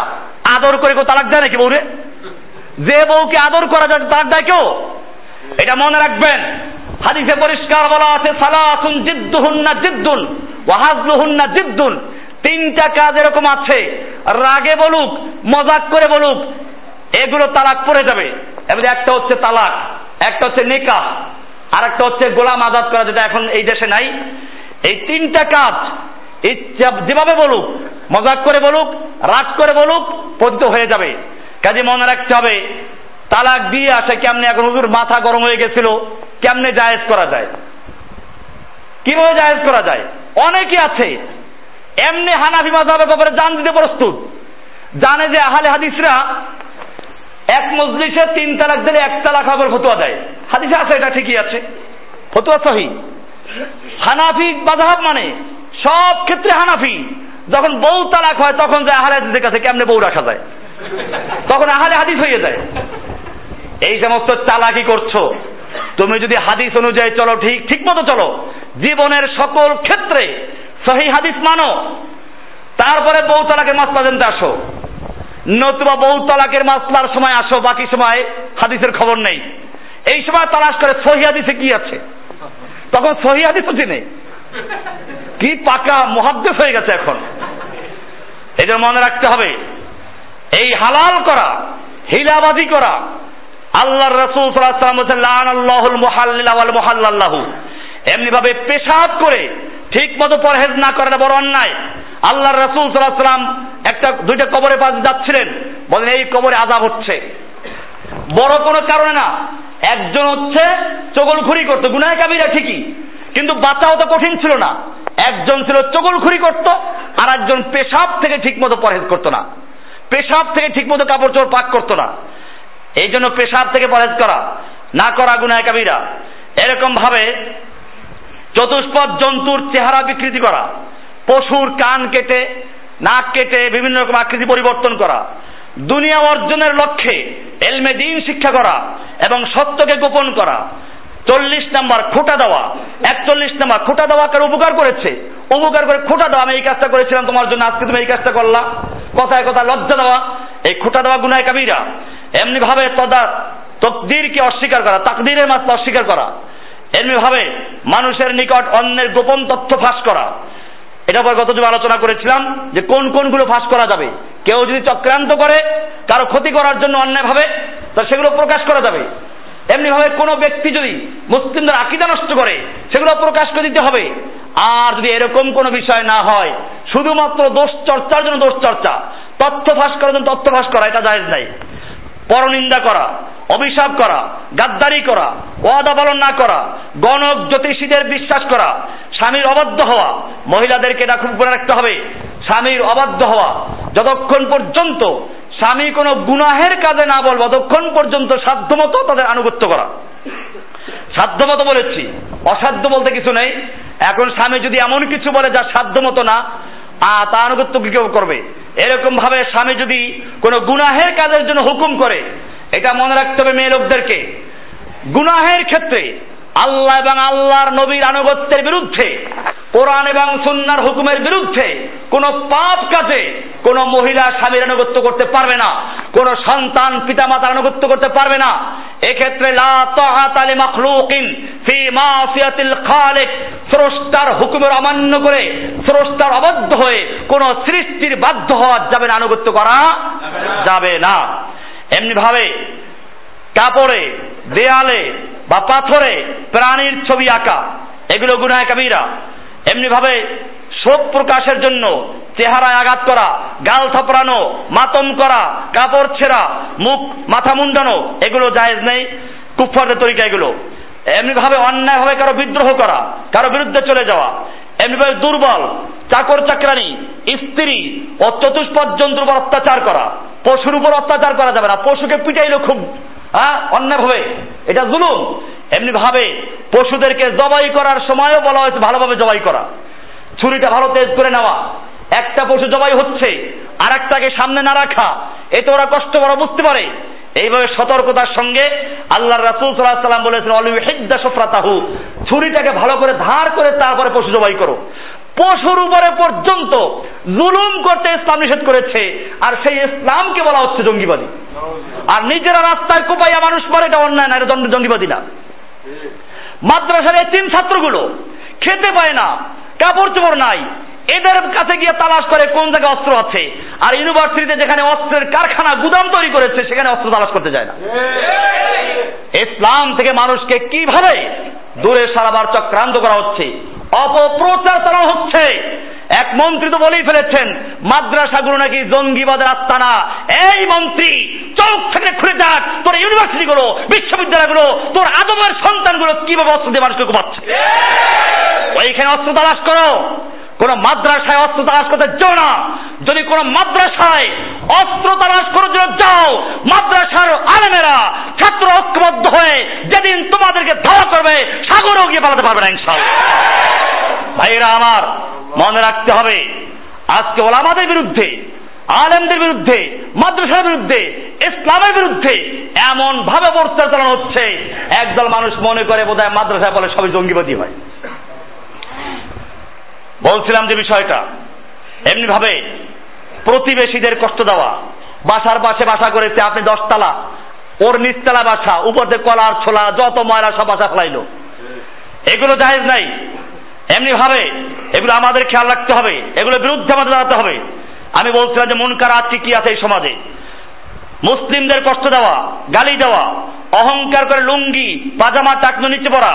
আদর করে কেউ তালাক দেয় নাকি বউরে? যে বউকে আদর করা যায়, তালাক দেয় কেউ? এটা মনে রাখবেন। হাদিসে পরিষ্কার বলা আছে, সালাসুন জিদ্দুহুন্না জিদ্দুন ওয়াহাজলুহুন না জিদ্দুন। তিনটা কাজ এরকম আছে। রাগে বলুক, মজাক করে বলুক, এগুলো তালাক পড়ে যাবে। এবার একটা হচ্ছে তালাক, একটা হচ্ছে নিকাহ আর একটা হচ্ছে গোলাম আজাদ করা যেটা এখন এই দেশে নাই। এই তিনটা কাজ ইচ্ছা যেভাবে বলুক, মজাক করে বলুক, রাগ করে বলুক, পতিত হয়ে যাবে। কাজে মনে রাখতে হবে, তালাক দিয়ে আসে কেমনে? এখন হুজুর মাথা গরম হয়ে গেছিল, কেমনে জায়েজ করা যায়? কীভাবে জায়েজ করা যায়? অনেকে আছে, এমনি হানাফি মাযহাবের ব্যাপারে জান দিতে প্রস্তুত। জানে যে আহলে হাদিসরা এক মজলিসে তিন তালাক দিলে এক তালাক হবে ফতোয়া দেয়। হাদিসে আছে, এটা ঠিকই আছে। ফতোয়া সহি। হানাফি মাযহাব মানে সব ক্ষেত্রে হানাফি। যখন বউ তালাক হয়, তখন যায় আহলে হাদিসের কাছে, কেমনে বউ রাখা যায়? তখন আহলে হাদিস হয়ে যায়। এই সমস্ত চালাকি করছ। তুমি যদি হাদিস অনুযায়ী চলো, ঠিক ঠিক মতো চলো। জীবনের সকল ক্ষেত্রে সহি হাদিস মানো। তারপরে বউ তালাকের মাসলা জানতে আসো। নতুবা বউ তালাকের মাসলার সময় আসো, বাকি সময় হাদিসের খবর নেই। এই সময় তালাশ করে সহি হাদিসে কি আছে? তখন সহি হাদিসও চিনে কি পাকা মহাদ্দেশ হয়ে গেছে এখন। জন্য মনে রাখতে হবে, এই হালাল করা হিলাবাদি করা, আল্লাহর রসুল আল্লাহুল মুহাল্লিলা ওয়াল মুহাল্লাল্লাহু। এমনি ভাবে পেশাব করে ঠিক মতো পরহেজ না করাটা বড় অন্যায়। আল্লাহর রসুল সাল্লাম একটা, দুইটা কবরে পাশে যাচ্ছিলেন। বলেন, এই কবরে আজাব হচ্ছে। বড় কোনো কারণে না। একজন হচ্ছে চগলখুরি করতো। গুনায় কাবিরা ঠিকই, কিন্তু বাঁচাও তো কঠিন ছিল না। একজন ছিল চগলখুরি করত আর একজন পেশাব থেকে ঠিকমতো পরহেজ করতো না। পেশাব থেকে ঠিকমতো কাপড় চোপড় পাক করতো না। এই জন্য পেশাব থেকে পরহেজ করা, না করা গুনায় কাবিরা। এরকম ভাবে চতুষ্পদ জন্তুর চেহারা বিকৃতি করা পশুর কান কেটে, নাক কেটে বিভিন্ন রকম আকৃতি পরিবর্তন করা, দুনিয়া অর্জনের লক্ষ্যে এলমে দিন শিক্ষা করা এবং সত্যকে গোপন করা, চল্লিশ নাম্বার খোটা দেওয়া, একচল্লিশ নাম্বার খোটা দেওয়া কার উপকার করেছে, উপকার করে খোটা দেওয়া, আমি এই কাজটা করেছিলাম তোমার জন্য, আজকে তুমি এই কাজটা করলা। কথায় কথা লজ্জা দেওয়া, এই খোটা দেওয়া গুনায় কাবিরা এমনি ভাবে তদা তকদিরকে অস্বীকার করা, তাকদিরের মাত্রা অস্বীকার করা। এমনি ভাবে মানুষের নিকট অন্যের গোপন তথ্য ফাঁস করা। এটা পর গত যুগে আলোচনা করেছিলাম যে কোন কোনগুলো ফাঁস করা যাবে। কেউ যদি চক্রান্ত করে, কারও ক্ষতি করার জন্য অন্যায়ভাবে তা সেগুলো প্রকাশ করা যাবে। এমনিভাবে কোনো ব্যক্তি যদি মুসলিমদের আকিদা নষ্ট করে, সেগুলো প্রকাশ করে দিতে হবে। আর যদি এরকম কোনো বিষয় না হয়, শুধুমাত্র দোষ চর্চার জন্য দোষ চর্চা, তথ্য ফাঁস করার জন্য তথ্য ফাঁস করা, এটা জায়েজ নাই। পরনিন্দা করা, অভিশাপ করা, গাদ্দারি করা, ওয়াদা পালন না করা, গণক জ্যোতিষীদের বিশ্বাস করা, স্বামীর অবাধ্য হওয়া, মহিলাদেরকে এটা খুব করে রাখতে হবে। স্বামীর অবাধ্য হওয়া, যতক্ষণ পর্যন্ত স্বামী কোনো গুনাহের কাজে না বলব, ততক্ষণ পর্যন্ত সাধ্যমতো তাদের আনুগত্য করা। সাধ্যমতো বলেছি, অসাধ্য বলতে কিছু নেই। এখন স্বামী যদি এমন কিছু বলে যা সাধ্যমতো না তা আনুগত্য কি কেউ করবে? এরকম ভাবে স্বামী যদি কোনো গুনাহের কাজের জন্য হুকুম করে, এটা মনে রাখতে হবে মেয়ে লোকদেরকে। গুনাহের ক্ষেত্রে আল্লাহ এবং আল্লাহর নবীর আনুগত্যের বিরুদ্ধে, কোরআন এবং সুন্নার হুকুমের বিরুদ্ধে কোনো পাপ কাজে কোন মহিলা স্বামীর আনুগত্য করতে পারবে না, কোন সন্তান পিতামাতার আনুগত্য করতে পারবে না, এক্ষেত্রে মাখলুকিন ফি স্রষ্টার হুকুমের অমান্য করে স্রষ্টার অবাধ্য হয়ে কোন সৃষ্টির বাধ্য হওয়া যাবে না, আনুগত্য করা যাবে না। এমনি ভাবে কাপড়ে, দেয়ালে বা পাথরে প্রাণীর ছবি আঁকা, এগুলো গুনায় কাবিরা এমনি ভাবে শোক প্রকাশের জন্য চেহারায় আঘাত করা, গাল থাপড়ানো, মাতম করা, কাপড় ছেঁড়া, মুখ মাথা মুন্ডানো, এগুলো জায়েজ নেই কুফারদের তরিকা এগুলো। এমনি ভাবে অন্যায় ভাবে কারও বিদ্রোহ করা, কারও বিরুদ্ধে চলে যাওয়া এমনি ভাবে দুর্বল, চাকর চাকরানি, স্ত্রী ও চতুষ্পদ জন্তুর উপর অত্যাচার করা, পশুর উপর অত্যাচার করা যাবে না, পশুকে পিটাইলো খুব হ্যাঁ অন্যায় ভাবে এটা জুলুম। এমনি ভাবে পশুদেরকে জবাই করার সময়ও বলা হয়েছে, ভালোভাবে জবাই করা। ছুরিটা ভালো তেজ করে নেওয়া। একটা পশু জবাই হচ্ছে আর একটাকে সামনে না রাখা। এতে ওরা কষ্ট বড় বুঝতে পারে। এইভাবে সতর্কতার সঙ্গে আল্লাহ রাসুল সাল্লাহ সাল্লাম বলেছেন অলু হেদ্দা সফরাতাহু। ছুরিটাকে ভালো করে ধার করে তারপরে পশু জবাই করো। পশুর উপরে পর্যন্ত জুলুম করতে ইসলাম নিষেধ করেছে, আর সেই ইসলামকে বলা হচ্ছে জঙ্গিবাদী। আর নিজেরা রাস্তায় কোপাইয়া মানুষ মারে, এটা অন্যায় না, এটা জঙ্গিবাদী না। মাদ্রাসার এই তিন ছাত্রগুলো খেতে পায় না। কাপড় চোপড় নাই। এদের কাছে গিয়ে তালাশ করে কোন জায়গায় অস্ত্র আছে। আর ইউনিভার্সিটিতে যেখানে অস্ত্রের কারখানা গুদাম তৈরি করেছে, সেখানে অস্ত্র তালাশ করতে যায় না। ইসলাম থেকে মানুষকে কীভাবে দূরে সারাবার চক্রান্ত করা হচ্ছে? অপপ্রচার চালানো হচ্ছে। এক মন্ত্রী তো বলেই ফেলেছেন, মাদ্রাসাগুলো নাকি জঙ্গিবাদের আস্তানা এই মন্ত্রী, চোখ থেকে খুলে যাক, তোর ইউনিভার্সিটিগুলো, বিশ্ববিদ্যালয়গুলো, তোর আদমের সন্তানগুলো কীভাবে অস্ত্র দিয়ে মানুষকে কোপাচ্ছে ওইখানে অস্ত্র তালাশ করো। কোন মাদ্রাসায় অস্ত্র তালাশ করতে যাও না। যদি কোন মাদ্রাসায় অস্ত্র তালাশ করে জন্য যাও, মাদ্রাসার আলেমেরা ছাত্র ঐক্যবদ্ধ হয়ে যেদিন তোমাদেরকে ধাওয়া করবে, সাগরেও গিয়ে পালাতে পারবে না ইনশাল্লাহ ভাইরা আমার, মনে রাখতে হবে, আজকে ওলামাদের বিরুদ্ধে, আলেমদের বিরুদ্ধে, মাদ্রাসার বিরুদ্ধে, ইসলামের বিরুদ্ধে এমন ভাবে প্রচার চালানো হচ্ছে, একদল মানুষ মনে করে বোধহয় মাদ্রাসায় বলে সবই জঙ্গিবাদী হয়। বলছিলাম যে বিষয়টা এমনি ভাবে প্রতিবেশীদের কষ্ট দেওয়া, বাসার পাশে বাসা করেছে, আপনি দশতলা, ওর নিচতলা বাসা, উপর দিয়ে কলার ছোলা, যত ময়লা সব বাসা ফেলাইলো। এগুলো জাহেজ নাই। এমনি ভাবে, এগুলো আমাদের খেয়াল রাখতে হবে, এগুলোর বিরুদ্ধে আমাদের দাঁড়াতে হবে। আমি বলছিলাম যে মনকার আজকে কি আছে এই সমাজে? মুসলিমদের কষ্ট দেওয়া, গালি দেওয়া, অহংকার করে লুঙ্গি, পাজামা টাকনো, নিচে পড়া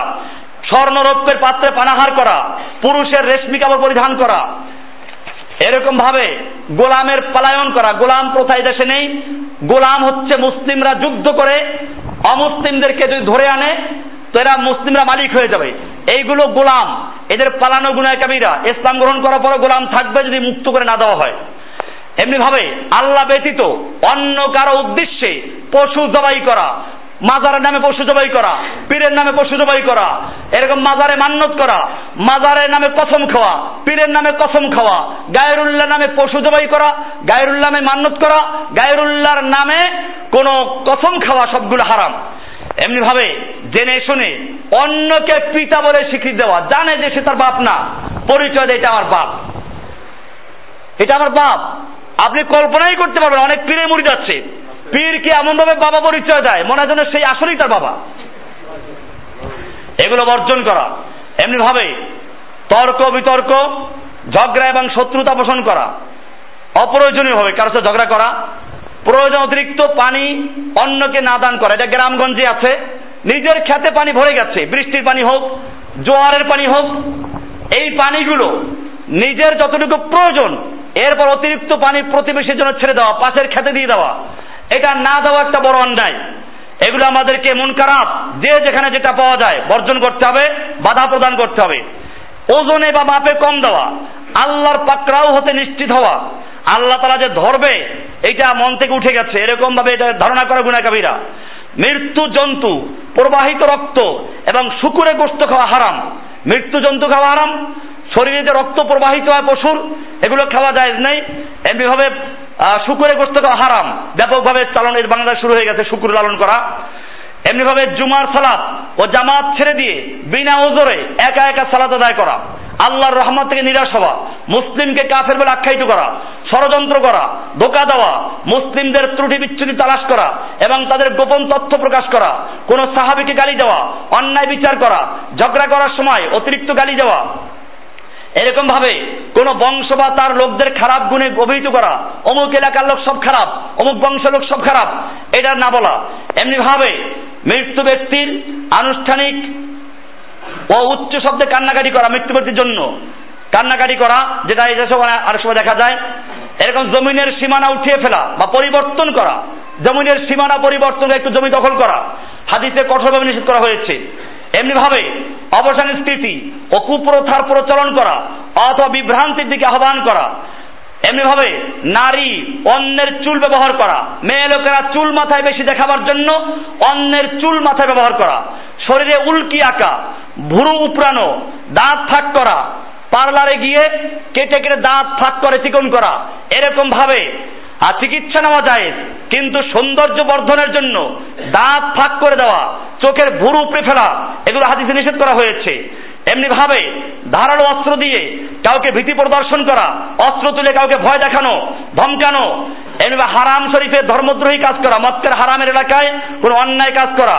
স্বর্ণরৌপ্যের পাত্রে পানাহার করা, পুরুষের রেশমি কাপড় পরিধান করা, এরকম ভাবে গোলামের পলায়ন করা, গোলাম প্রথায় দেশে নেই? গোলাম হচ্ছে মুসলিমরা যুদ্ধ করে, অমুসলিমদেরকে যদি ধরে আনে তো এরা মুসলিমরা মালিক হয়ে যাবে। এইগুলো গোলাম। এদের পালানো গুনায় কাবিরা ইসলাম গ্রহণ করার পরে গোলাম থাকবে যদি মুক্ত করে না দেওয়া হয়। এমনি ভাবে আল্লাহ ব্যতীত অন্য কারও উদ্দেশ্যে পশু জবাই করা, মাজারের নামে পশু জবাই করা, পীরের নামে পশু জবাই করা, এরকম মাজারে মান্নত করা, মাজারের নামে কসম খাওয়া, পীরের নামে কসম খাওয়া গায়রুল্লাহ নামে পশু জবাই করা গায়রুল্লাহ নামে মান্নত করা, গায়রুল্লাহর নামে কোনো কসম খাওয়া সবগুলো হারাম। এমনি ভাবে জেনে শুনে অন্যকে পিতা বলে স্বীকৃতি দেওয়া, জানে যে সে তার বাপ না, পরিচয় দেয় এটা আমার বাপ। এটা আমার বাপ। আপনি কল্পনাই করতে পারবেন অনেক পীরে মুড়ি যাচ্ছে। পীরকে এমন ভাবে বাবা পরিচয় দেয়, মনে হয় যেন সেই আসলেই তার বাবা। এগুলো বর্জন করা। এমনি ভাবে তর্ক, বিতর্ক, ঝগড়া এবং শত্রুতা পোষণ করা। অপ্রয়োজনীয় ভাবে কারও সাথে ঝগড়া করা প্রয়োজন অতিরিক্ত পানি অন্যকে না দান করা। এটা গ্রামগঞ্জে আছে। নিজের খেতে পানি ভরে গেছে। বৃষ্টির পানি হোক, জোয়ারের পানি হোক, এই পানিগুলো নিজের যতটুকু প্রয়োজন, এরপর অতিরিক্ত পানি প্রতিবেশীর জন্য ছেড়ে দেওয়া, পাশের খেতে দিয়ে দেওয়া। এটা না দেওয়া একটা বড় অন্যায়। এগুলো আমাদেরকে মন খারাপ যে যেখানে যেটা পাওয়া যায়, বর্জন করতে হবে, বাধা প্রদান করতে হবে। ওজনে বা মাপে কম দেওয়া, আল্লাহর পাকড়াও হতে নিশ্চিত হওয়া আল্লাহ তারা যে ধরবে এটা মন থেকে উঠে গেছে। এরকম ভাবে এটা ধারণা করা গুণাকাবীরা মৃত্যু জন্তু, প্রবাহিত রক্ত এবং শুকুরে গোস্ত খাওয়া হারাম। মৃত্যু জন্তু খাওয়া হারাম, শরীরে যে রক্ত প্রবাহিত হয় পশুর, এগুলো খাওয়া যায় নেই। এমনিভাবে শুকুরে গোস্ত খাওয়া হারাম। ব্যাপকভাবে চালন এর বাংলাদেশ শুরু হয়ে গেছে শুকুর লালন করা। এমনিভাবে জুমার সালাত ও জামাত ছেড়ে দিয়ে বিনা ওজরে একা একা সালাত আদায় করা। আল্লাহর রহমত থেকে নিরাশ হওয়া। মুসলিমকে কাফের বলে আখ্যায়িত করা। ষড়যন্ত্র করা, ধোকা দেওয়া, মুসলিমদের ত্রুটি বিচ্ছুতি তালাশ করা এবং তাদের গোপন তথ্য প্রকাশ করা, কোনো সাহাবিকে গালি দেওয়া, অন্যায় বিচার করা, ঝগড়া করার সময় অতিরিক্ত গালি দেওয়া। এরকম ভাবে কোন বংশ বা তার লোকদের খারাপ গুণে অভিহিত করা, অমুক এলাকার লোক সব খারাপ, অমুক বংশ লোক সব খারাপ, এটা না বলা। এমনি ভাবে মৃত্যু ব্যক্তির আনুষ্ঠানিক ও উচ্চ শব্দে কান্নাকাটি করা মৃত্যু ব্যক্তির জন্য। কান্নাকাটি করা, যেটা এই দেশে আরেক সময় দেখা যায়, এরকম জমিনের সীমানা উঠিয়ে ফেলা বা পরিবর্তন করা, জমিনের সীমানা পরিবর্তন একটু জমি দখল করা, হাদিসে কঠোরভাবে নিষেধ করা হয়েছে। এমনিভাবে অবসান স্থিতি ও কুপ্রথার প্রচলন করা অথবা বিভ্রান্তির দিকে আহ্বান করা, এমনিভাবে নারী অন্যের চুল ব্যবহার করা, মেয়ে লোকেরা চুল মাথায় বেশি দেখাবার জন্য অন্যের চুল মাথায় ব্যবহার করা, শরীরে উল্কি আঁকা, ভুরু উপড়ানো, দাঁত ফাঁক করা পার্লারে গিয়ে কেটে কেটে দাঁত ফাঁক করে চিকন করা। এরকম ভাবে। আর চিকিৎসা নেওয়া যায়, কিন্তু সৌন্দর্য বর্ধনের জন্য দাঁত ফাঁক করে দেওয়া, চোখের ভুরু উপড়ে ফেলা, এগুলো হাদিসে নিষেধ করা হয়েছে। এমনি ভাবে ধারালো অস্ত্র দিয়ে কাউকে ভীতি প্রদর্শন করা, অস্ত্র তুলে কাউকে ভয় দেখানো, ধমকানো, এমনি হারাম শরীফের ধর্মদ্রোহী কাজ করা, মক্কের হারামের এলাকায় কোনো অন্যায় কাজ করা।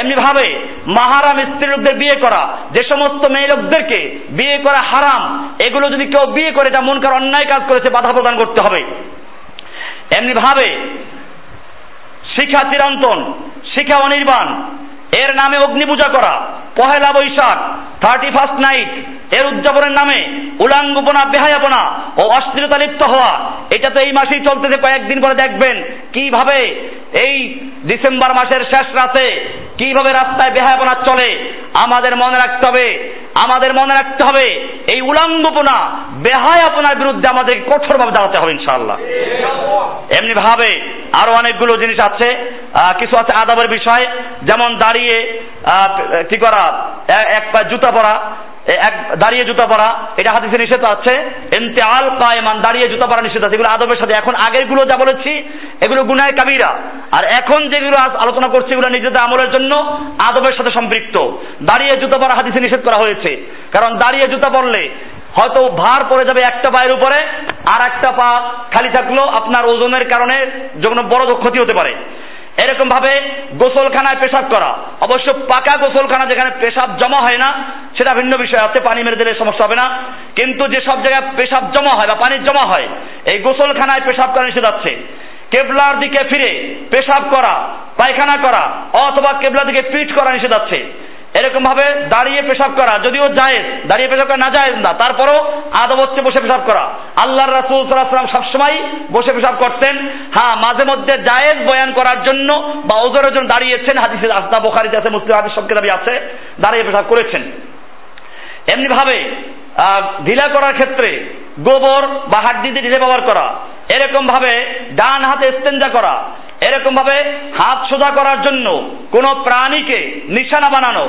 এমনি ভাবে মাহারাম স্ত্রী লোকদের বিয়ে করা, যে সমস্ত মেয়ে লোকদেরকে বিয়ে করা হারাম, এগুলো যদি কেউ বিয়ে করে, এটা মনকার অন্যায় কাজ করেছে, বাধা প্রদান করতে হবে। এমনি ভাবে শিখা চিরন্তন, শিখা অনির্বাণ, এর নামে অগ্নি পূজা করা Pohela Boishakh thirty first night এর উদযাপনের নামে উলাঙ্গপনা, বেহায়াপনা ও অস্থিরতা লিপ্ত হওয়া। এটা তো এই মাসেই চলতেছে কয়েকদিন পরে দেখবেন কীভাবে এই ডিসেম্বর মাসের শেষ রাতে কীভাবে রাস্তায় বেহায়াপনা চলে। আমাদের মনে রাখতে হবে, আমাদের মনে রাখতে হবে, এই উলাঙ্গপনা, বেহায়াপনার বিরুদ্ধে আমাদের কঠোরভাবে দাঁড়াতে হবে ইনশাআল্লাহ। এমনি ভাবে আরও অনেকগুলো জিনিস আছে কিছু আছে আদাবের বিষয়, যেমন দাঁড়িয়ে কি করা এক পা জুতা পরা এক দাঁড়িয়ে জুতা পরা, এটা হাদিসে নিষেধ আছে। এমতে আল কায়মান, দাঁড়িয়ে জুতা পরা নিষেধ আছে। এগুলো আদবের সাথে। এখন আগেরগুলো যা বলেছি, এগুলো গুনায় কাবিরা আর এখন যেগুলো আলোচনা করছি, এগুলো নিজেদের আমলের জন্য আদবের সাথে সম্পৃক্ত। দাঁড়িয়ে জুতা পরা হাদিসে নিষেধ করা হয়েছে। কারণ দাঁড়িয়ে জুতা পরলে হয়তো ভার পড়ে যাবে একটা পায়ের উপরে, আর একটা পা খালি থাকল আপনার ওজনের কারণে, যখন বড় ক্ষতি হতে পারে। এরকম ভাবে গোসলখানায় পেশাব করা। অবশ্য পাকা গোসলখানা যেখানে পেশাব জমা হয় না, সেটা ভিন্ন বিষয়। আছে পানি মেরে দিলে সমস্যা হবে না। কিন্তু যে সব জায়গায় পেশাব জমা হয় বা পানি জমা হয়, এই গোসলখানায় পেশাব করা নিষেধ আছে। কেবলার দিকে ফিরে পেশাব করা, পায়খানা করা, অথবা কেবলার দিকে পিঠ করা নিষেধ আছে। এরকম ভাবে দাঁড়িয়ে পেশাব করা, যদিও জায়েজ, দাঁড়িয়ে পেশাব করা না জায়েজ না, তারপরও আদব হচ্ছে বসে পেশাব করা। আল্লাহর রাসূল সাল্লাল্লাহু সবসময় বসে পেশাব করতেন। হ্যাঁ মাঝে মধ্যে জায়েজ বয়ান করার জন্য বা ওজোরের জন্য দাঁড়িয়েছেন, হাদিসে আসনা বুখারীতে আছে, মুসলিম হাদিস সব কিতাবে আছে, দাঁড়িয়ে পেশাব করেছেন। এমনি ভাবে ঢিলা করার ক্ষেত্রে গোবর বা হাড্ডি দিয়ে ঢিলে ব্যবহার করা, এরকম ভাবে ডান হাতে ইস্তেঞ্জা করা এরকম ভাবে হাত সোজা করার জন্য কোন প্রাণীকে নিশানা বানানো,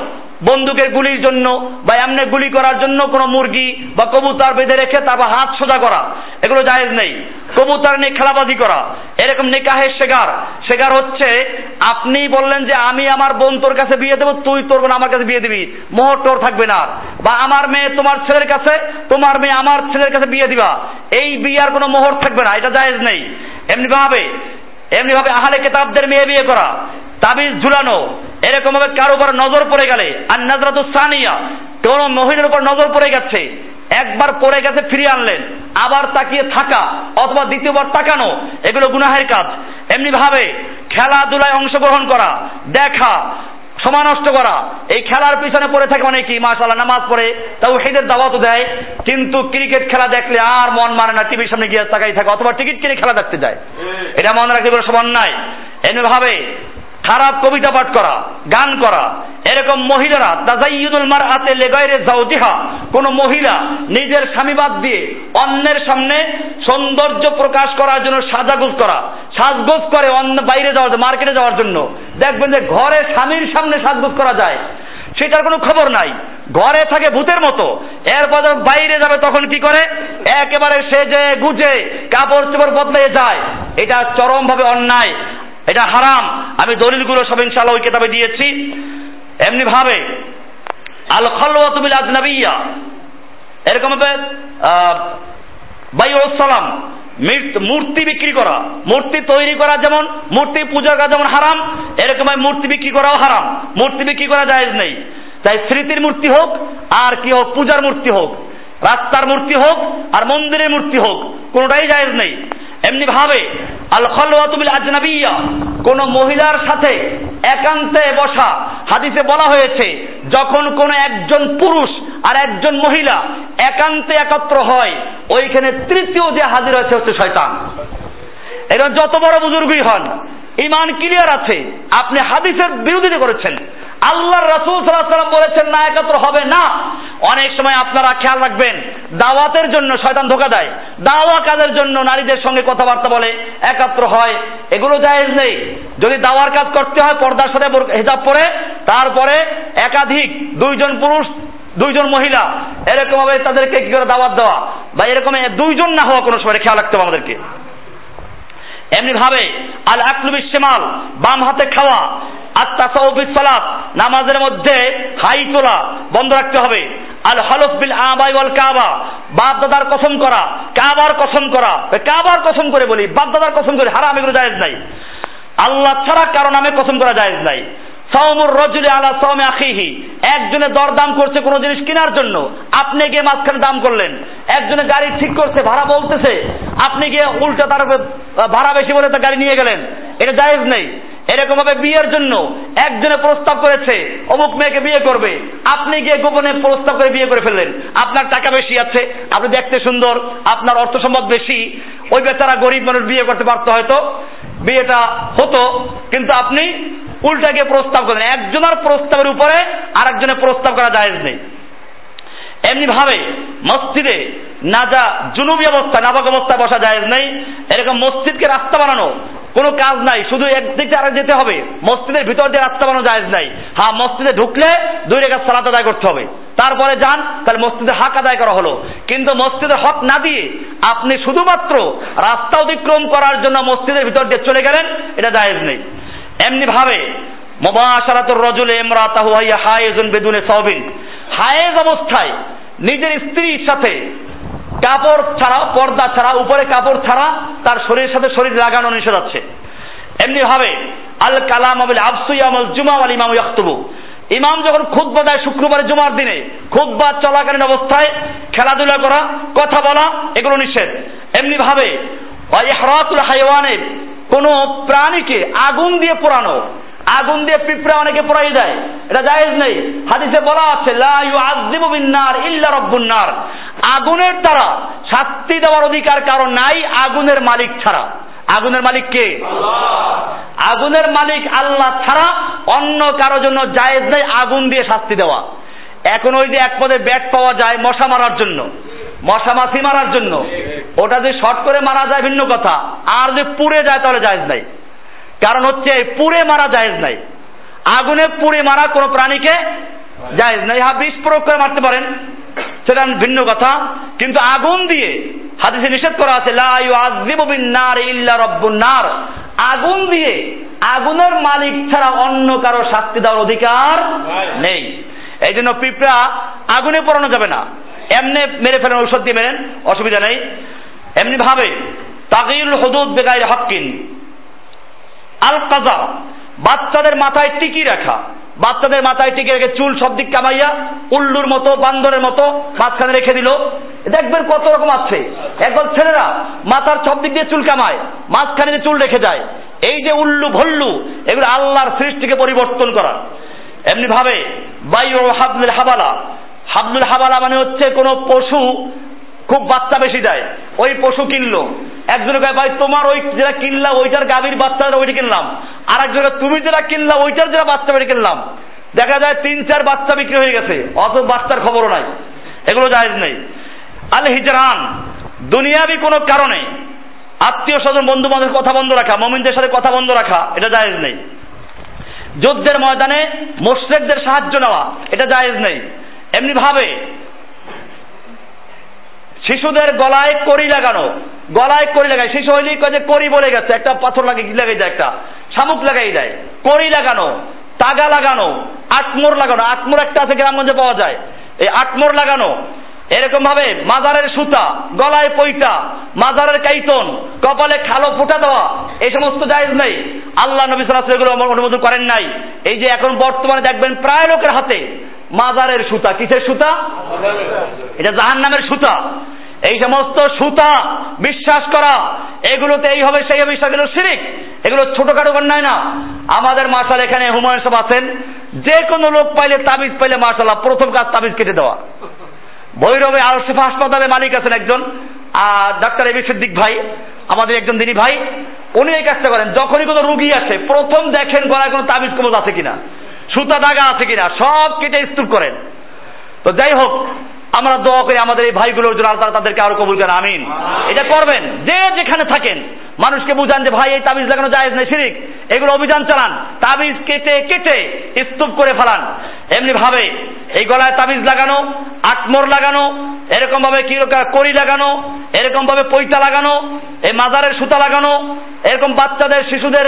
বন্দুকের গুলির জন্য বা এমনি গুলি করার জন্য কোনো মুরগি বা কবুতর বেঁধে রেখে তারপর হাত সোজা করা, এগুলো জায়েজ নেই। কবুতর নিয়ে খেলাবাজি করা, এরকম নিকাহের শেগার। শেগার হচ্ছে, আপনি বললেন যে আমি আমার বোন তোর কাছে বিয়ে দেবো, তুই তোর বোন আমার কাছে বিয়ে দিবি। মোহর টোর থাকবে না। বা আমার মেয়ে তোমার ছেলের কাছে, তোমার মেয়ে আমার ছেলের কাছে বিয়ে দিবা। এই বিয়ার কোনো মোহর থাকবে না, এটা জায়েজ নেই। এমনি ভাবে এমনি ভাবে আহালে কেতাবদের মেয়ে বিয়ে করা, তাবিজ ঝুলানো এরকম ভাবে কারও উপর নজর পড়ে গেলে, আর নজরাত সানিয়া, কোন মহিলার উপর নজর পড়ে গেছে, একবার পড়ে গেছে ফিরিয়ে আনলেন, আবার তাকিয়ে থাকা, অথবা দ্বিতীয়বার তাকানো, এগুলো গুনাহের কাজ। এমনি ভাবে খেলাধুলায় অংশগ্রহণ করা, দেখা সময় নষ্ট করা। এই খেলার পিছনে পড়ে থাকে অনেকেই মাশাল্লাহ নামাজ পড়ে তাও হেদের দাওয়াতও দেয়। কিন্তু ক্রিকেট খেলা দেখলে আর মন মানে না টিভির সামনে গিয়ে তাকাই থাকে অথবা টিকিট কিনে খেলা দেখতে যায়। এটা মনে রাখতে পারে সমান নাই। এমনি ভাবে খারাপ কবিতা পাঠ করা, গান করা। এরকম মহিলারা তাজাইয়ুদুল মার আতে লেগাইরে জাউজিহা কোন মহিলা নিজের স্বামীবাদ দিয়ে অন্যের সামনে সৌন্দর্য প্রকাশ করার জন্য সাজাগুজ করা, সাজগোজ করে অন্য বাইরে যাওয়ার মার্কেটে যাওয়ার জন্য। দেখবেন যে ঘরে স্বামীর সামনে সাজগোজ করা যায়। সেটার কোনো খবর নাই। ঘরে থাকে ভূতের মতো। এরপর বাইরে যাবে, তখন কি করে? একেবারে সেজে গুজে, কাপড় চোপড় বদলে যায়। এটা চরমভাবে অন্যায়। এটা হারাম। আমি দলিলগুলো সব ইনশাআল্লাহ ওই কিতাবে দিয়েছি। এমনি ভাবে, আল খলওয়াতু বিল আজনাবিয়া। এরকম ভাবে সালাম মূর্তি বিক্রি করা, মূর্তি তৈরি করা যেমন, মূর্তি পূজা করা যেমন হারাম, এরকম মূর্তি বিক্রি করাও হারাম। মূর্তি বিক্রি করা জায়েজ নেই। তাই স্মৃতির মূর্তি হোক, আর কি হোক, পূজার মূর্তি হোক, রাস্তার মূর্তি হোক, আর মন্দিরের মূর্তি হোক, কোনোটাই জায়েজ নেই। এমনি ভাবে আল খলওয়াতুবিল আজনাবিয়া কোন মহিলার সাথে একান্তে বসা হাদিসে বলা হয়েছে, যখন কোন একজন পুরুষ আর একজন মহিলা একান্তে একত্র হয়, ওইখানে তৃতীয় যে হাজির হয়েছে হচ্ছে শয়তান। এরা যত বড় বুজুর্গই হন ইমান ক্লিয়ার আছে, আপনি হাদিসের বিরোধিতা করেছেন। আল্লাহ রসুল সাল্লাম বলেছেন, না, একাত্র হবে না। অনেক সময় আপনারা খেয়াল রাখবেন, দাওয়াতের জন্য শয়তান ধোকা দেয়। দাওয়া কাজের জন্য নারীদের সঙ্গে কথাবার্তা বলে, একাত্র হয়। এগুলো জায়েজ নেই। যদি দাওয়ার কাজ করতে হয়, পর্দার সাথে হিসাব পরে, তারপরে একাধিক দুইজন পুরুষ, দুইজন মহিলা এরকম ভাবে তাদেরকে কি করে দাওয়াত দেওয়া? বা এরকম দুইজন না হওয়া কোনো সময় খেয়াল রাখতে হবে আমাদেরকে। এমনি ভাবে আল আকলু শেমাল বাম হাতে খাওয়া আত্মা সৌফিস সালাত নামাজের মধ্যে হাই তোলা বন্ধ রাখতে হবে। আল হলফ বিল আবাই ওয়াল কাবা বাপ দাদার কসম করা, কাবার কসম করা। কাবার কসম করে বলি বাপ দাদার কসম করে হারাম এগুলো জায়েজ নাই। আল্লাহ ছাড়া কারও নামে কসম করা জায়েজ নাই। সাওমুর রজুলি আলা সাওমে আখিহি। একজনে দরদাম করছে কোনো জিনিস কেনার জন্য। আপনি গিয়ে মাঝখানে দাম করলেন। একজনে গাড়ি ঠিক করছে, ভাড়া বলতেছে, আপনি গিয়ে উল্টা তার ভাড়া বেশি বলে তার গাড়ি নিয়ে গেলেন। এটা জায়েজ নেই। এরকম ভাবে বিয়ের জন্য একজনে প্রস্তাব করেছে, অমুক মেয়েকে বিয়ে করবে। আপনি গিয়ে গোপনে প্রস্তাব করে বিয়ে করে ফেললেন। আপনার টাকা বেশি আছে, আপনি দেখতে সুন্দর, আপনার অর্থ সম্পদ বেশি। ওই বেচারা গরিব মানুষ বিয়ে করতে পারতো হয়তো। বিয়েটা হতো, কিন্তু আপনি উল্টা গিয়ে প্রস্তাব করেন একজনের প্রস্তাবের উপরে আরেকজনের প্রস্তাব করা জায়েজ নেই। এমনি ভাবে মসজিদে নাজা জুনুবি অবস্থা, নাবাক অবস্থায় বসা জায়েজ নেই। এরকম মসজিদকে রাস্তা বানানো কোনো কাজ নাই। শুধু একদিক দিয়ে আরেক যেতে হবে। মসজিদের ভিতর দিয়ে রাস্তা বানানো জায়েজ নাই। হ্যাঁ মসজিদে ঢুকলে দুই রেখা সালাত আদায় করতে হবে। তারপরে যান, তাহলে মসজিদে হাক আদায় করা হলো। কিন্তু মসজিদের হক না দিয়ে আপনি শুধুমাত্র রাস্তা অতিক্রম করার জন্য মসজিদের ভিতর দিয়ে চলে গেলেন, এটা জায়েজ নেই। এমনি ভাবে মোবাশারাতুর রজুলে ইমরাতাহু হাইয়া হায়েজুন বেদুনে সাওবিন। হায়েজ অবস্থায় নিজের স্ত্রীর সাথে কাপড় ছাড়া, পর্দা ছাড়া, উপরে কাপড় ছাড়া তার শরীরের সাথে শরীর লাগানো নিষেধ আছে। এমনি ভাবে আল কালাম আবিল আবসুয়ামল জুমা আল ইমাম ইয়াখতুবু। ইমাম যখন খুদ্া দেয় শুক্রবারে জুমার দিনে খুদ্া চলাকালীন অবস্থায় খেলাধুলা করা, কথা বলা, এগুলো নিষেধ। এমনি ভাবে হাইওয়ানের কোন প্রাণীকে আগুন দিয়ে পোড়ানো আগুন দিয়ে পিঁপড়া অনেকে পোড়াই দেয় এটা জায়েজ নেই। হাদিসে বলা আছে লা ইউআযযিবু বিন-নার ইল্লা রাব্বুন নার। আগুনের দ্বারা শাস্তি দেওয়ার অধিকার কারণ নাই আগুনের মালিক ছাড়া। আগুনের মালিক কে? আগুনের মালিক আল্লাহ ছাড়া অন্য কারও জন্য জায়েজ নেই আগুন দিয়ে শাস্তি দেওয়া। এখন ওই যে এক পদে ব্যাট পাওয়া যায় মশা মারার জন্য। মশা মাছি মারার জন্য। ওটা যদি শর্ট করে মারা যায় ভিন্ন কথা। আর যদি পুড়ে যায় তাহলে জায়েজ নাই। কারণ হচ্ছে পুড়ে মারা জায়েজ নাই। আগুনে পুড়ে মারা কোনো প্রাণীকে জায়েজ নাই। হ্যাঁ বিষ প্রয়োগ করে মারতে পারেন। সেটা ভিন্ন কথা। কিন্তু আগুন দিয়ে হাদিসে নিষেধ করা আছে লা ইউআযযিবু বিন-নার ইল্লা রাব্বুন নার। আগুন দিয়ে আগুনের মালিক ছাড়া অন্য কারও শাস্তি দেওয়ার অধিকার নেই। এই জন্য পিঁপড়া আগুনে পড়ানো যাবে না। এমনি মেরে ফেলেন, ঔষধ দিয়ে মেরেন, অসুবিধা নেই। এমনি ভাবে তাকিউল হুদুদ বেগাইর হক্কিন। আল কাজা বাচ্চাদের মাথায় টিকি রাখা। বাচ্চাদের মাথায় টিকে রেখে চুল সব দিক কামাইয়া উল্লুর মতো, বান্দরের মতো মাঝখানে রেখে দিল। দেখবেন কত রকম আছে। একবার ছেলেরা মাথার সব দিক দিয়ে চুল কামায়, মাঝখানে দিয়ে চুল রেখে যায়। এই যে উল্লু ভল্লু, এগুলো আল্লাহর সৃষ্টিকে পরিবর্তন করা। এমনি ভাবে বায়ু হাবলুল হাবালা হাবলুল হাবালা মানে হচ্ছে কোনো পশু, খুব বাচ্চা বেশি দেয়। ওই পশু কিনলো। একজনের কয়, ভাই, তোমার ওই যেটা কিনলা ওইটার গাভীর বাচ্চা ওইটা কিনলাম। আর একজনের তুমি যেটা কিনলা ওইটার যেটা বাচ্চা বেড়ে কিনলাম। দেখা যায় তিন, চার বাচ্চা বিক্রি হয়ে গেছে, অত বাচ্চার খবরও নাই। এগুলো জায়েজ নেই। আল হিজরান, দুনিয়াবি কোনো কারণে আত্মীয় স্বজন বন্ধু বান্ধবের কথা বন্ধ রাখা, মমিনদের সাথে কথা বন্ধ রাখা, এটা জায়েজ নেই। যুদ্ধের ময়দানে মোশরেকদের সাহায্য নেওয়া, এটা জায়েজ নেই। এমনি ভাবে শিশুদের গলায় কড়ি লাগানো, গলায় কড়ি লাগায়, শিশু হইলেই যে কড়ি বলে গেছে, একটা পাথর লাগে লাগাই যায় একটা? শামুক লাগাই দেয়। কড়ি লাগানো, তাগা লাগানো, আটমোর লাগানো, আটমোর একটা আছে গ্রামগঞ্জে পাওয়া যায়। এই আটমোর লাগানো এরকম ভাবে মাজারের সুতা, গলায় পৈতা, মাজারের কাইতন, কপালে খালো ফুটা দেওয়া, এই সমস্ত জায়েজ নেই। আল্লাহ নবী সাল্লাহ এগুলো অনুমোদন করেন নাই। এই যে এখন বর্তমানে দেখবেন প্রায় লোকের হাতে মাজারের সুতা। কিসের সুতা? এটা জাহান নামের সুতা। এই সমস্ত সুতা বিশ্বাস করা, এগুলোতে এই হবে, সেই হবে, এগুলো শিরিক। এগুলো ছোটখাটো অন্যায় না। আমাদের মার্শাল এখানে হুমায়ুন সব আছেন। যে কোনো লোক পাইলে তাবিজ পাইলে মার্শাল্লাহ প্রথম কাজ তাবিজ কেটে দেওয়া। ভৈরবে আলসিফা হাসপাতালে মালিক আছেন একজন আর ডাক্তার এবি সিদ্দিক ভাই, আমাদের একজন দিনী ভাই। উনি এই কাজটা করেন। যখনই কোনো রুগী আসে, প্রথম দেখেন গলায় কোনো তাবিজ কবজ আছে কিনা। সুতা দাগা আছে কিনা সব কেটে স্তূপ করেন। তো যাই হোক আমরা দোয়া করি আমাদের এই ভাইগুলোর জন্য আল্লাহ তাদেরকে আরও কবুল করেন আমিন। এটা করবেন যে যেখানে থাকেন। মানুষকে বুঝান যে ভাই এই তাবিজ লাগানো যায় নেই শিরিক। এগুলো অভিযান চালান তাবিজ কেটে কেটে স্তূপ করে ফেলান। এমনি ভাবে এই গলায় তাবিজ লাগানো আটমোর লাগানো এরকম ভাবে কি কড়ি লাগানো এরকম ভাবে পৈতা লাগানো এই মাজারের সুতা লাগানো এরকম বাচ্চাদের শিশুদের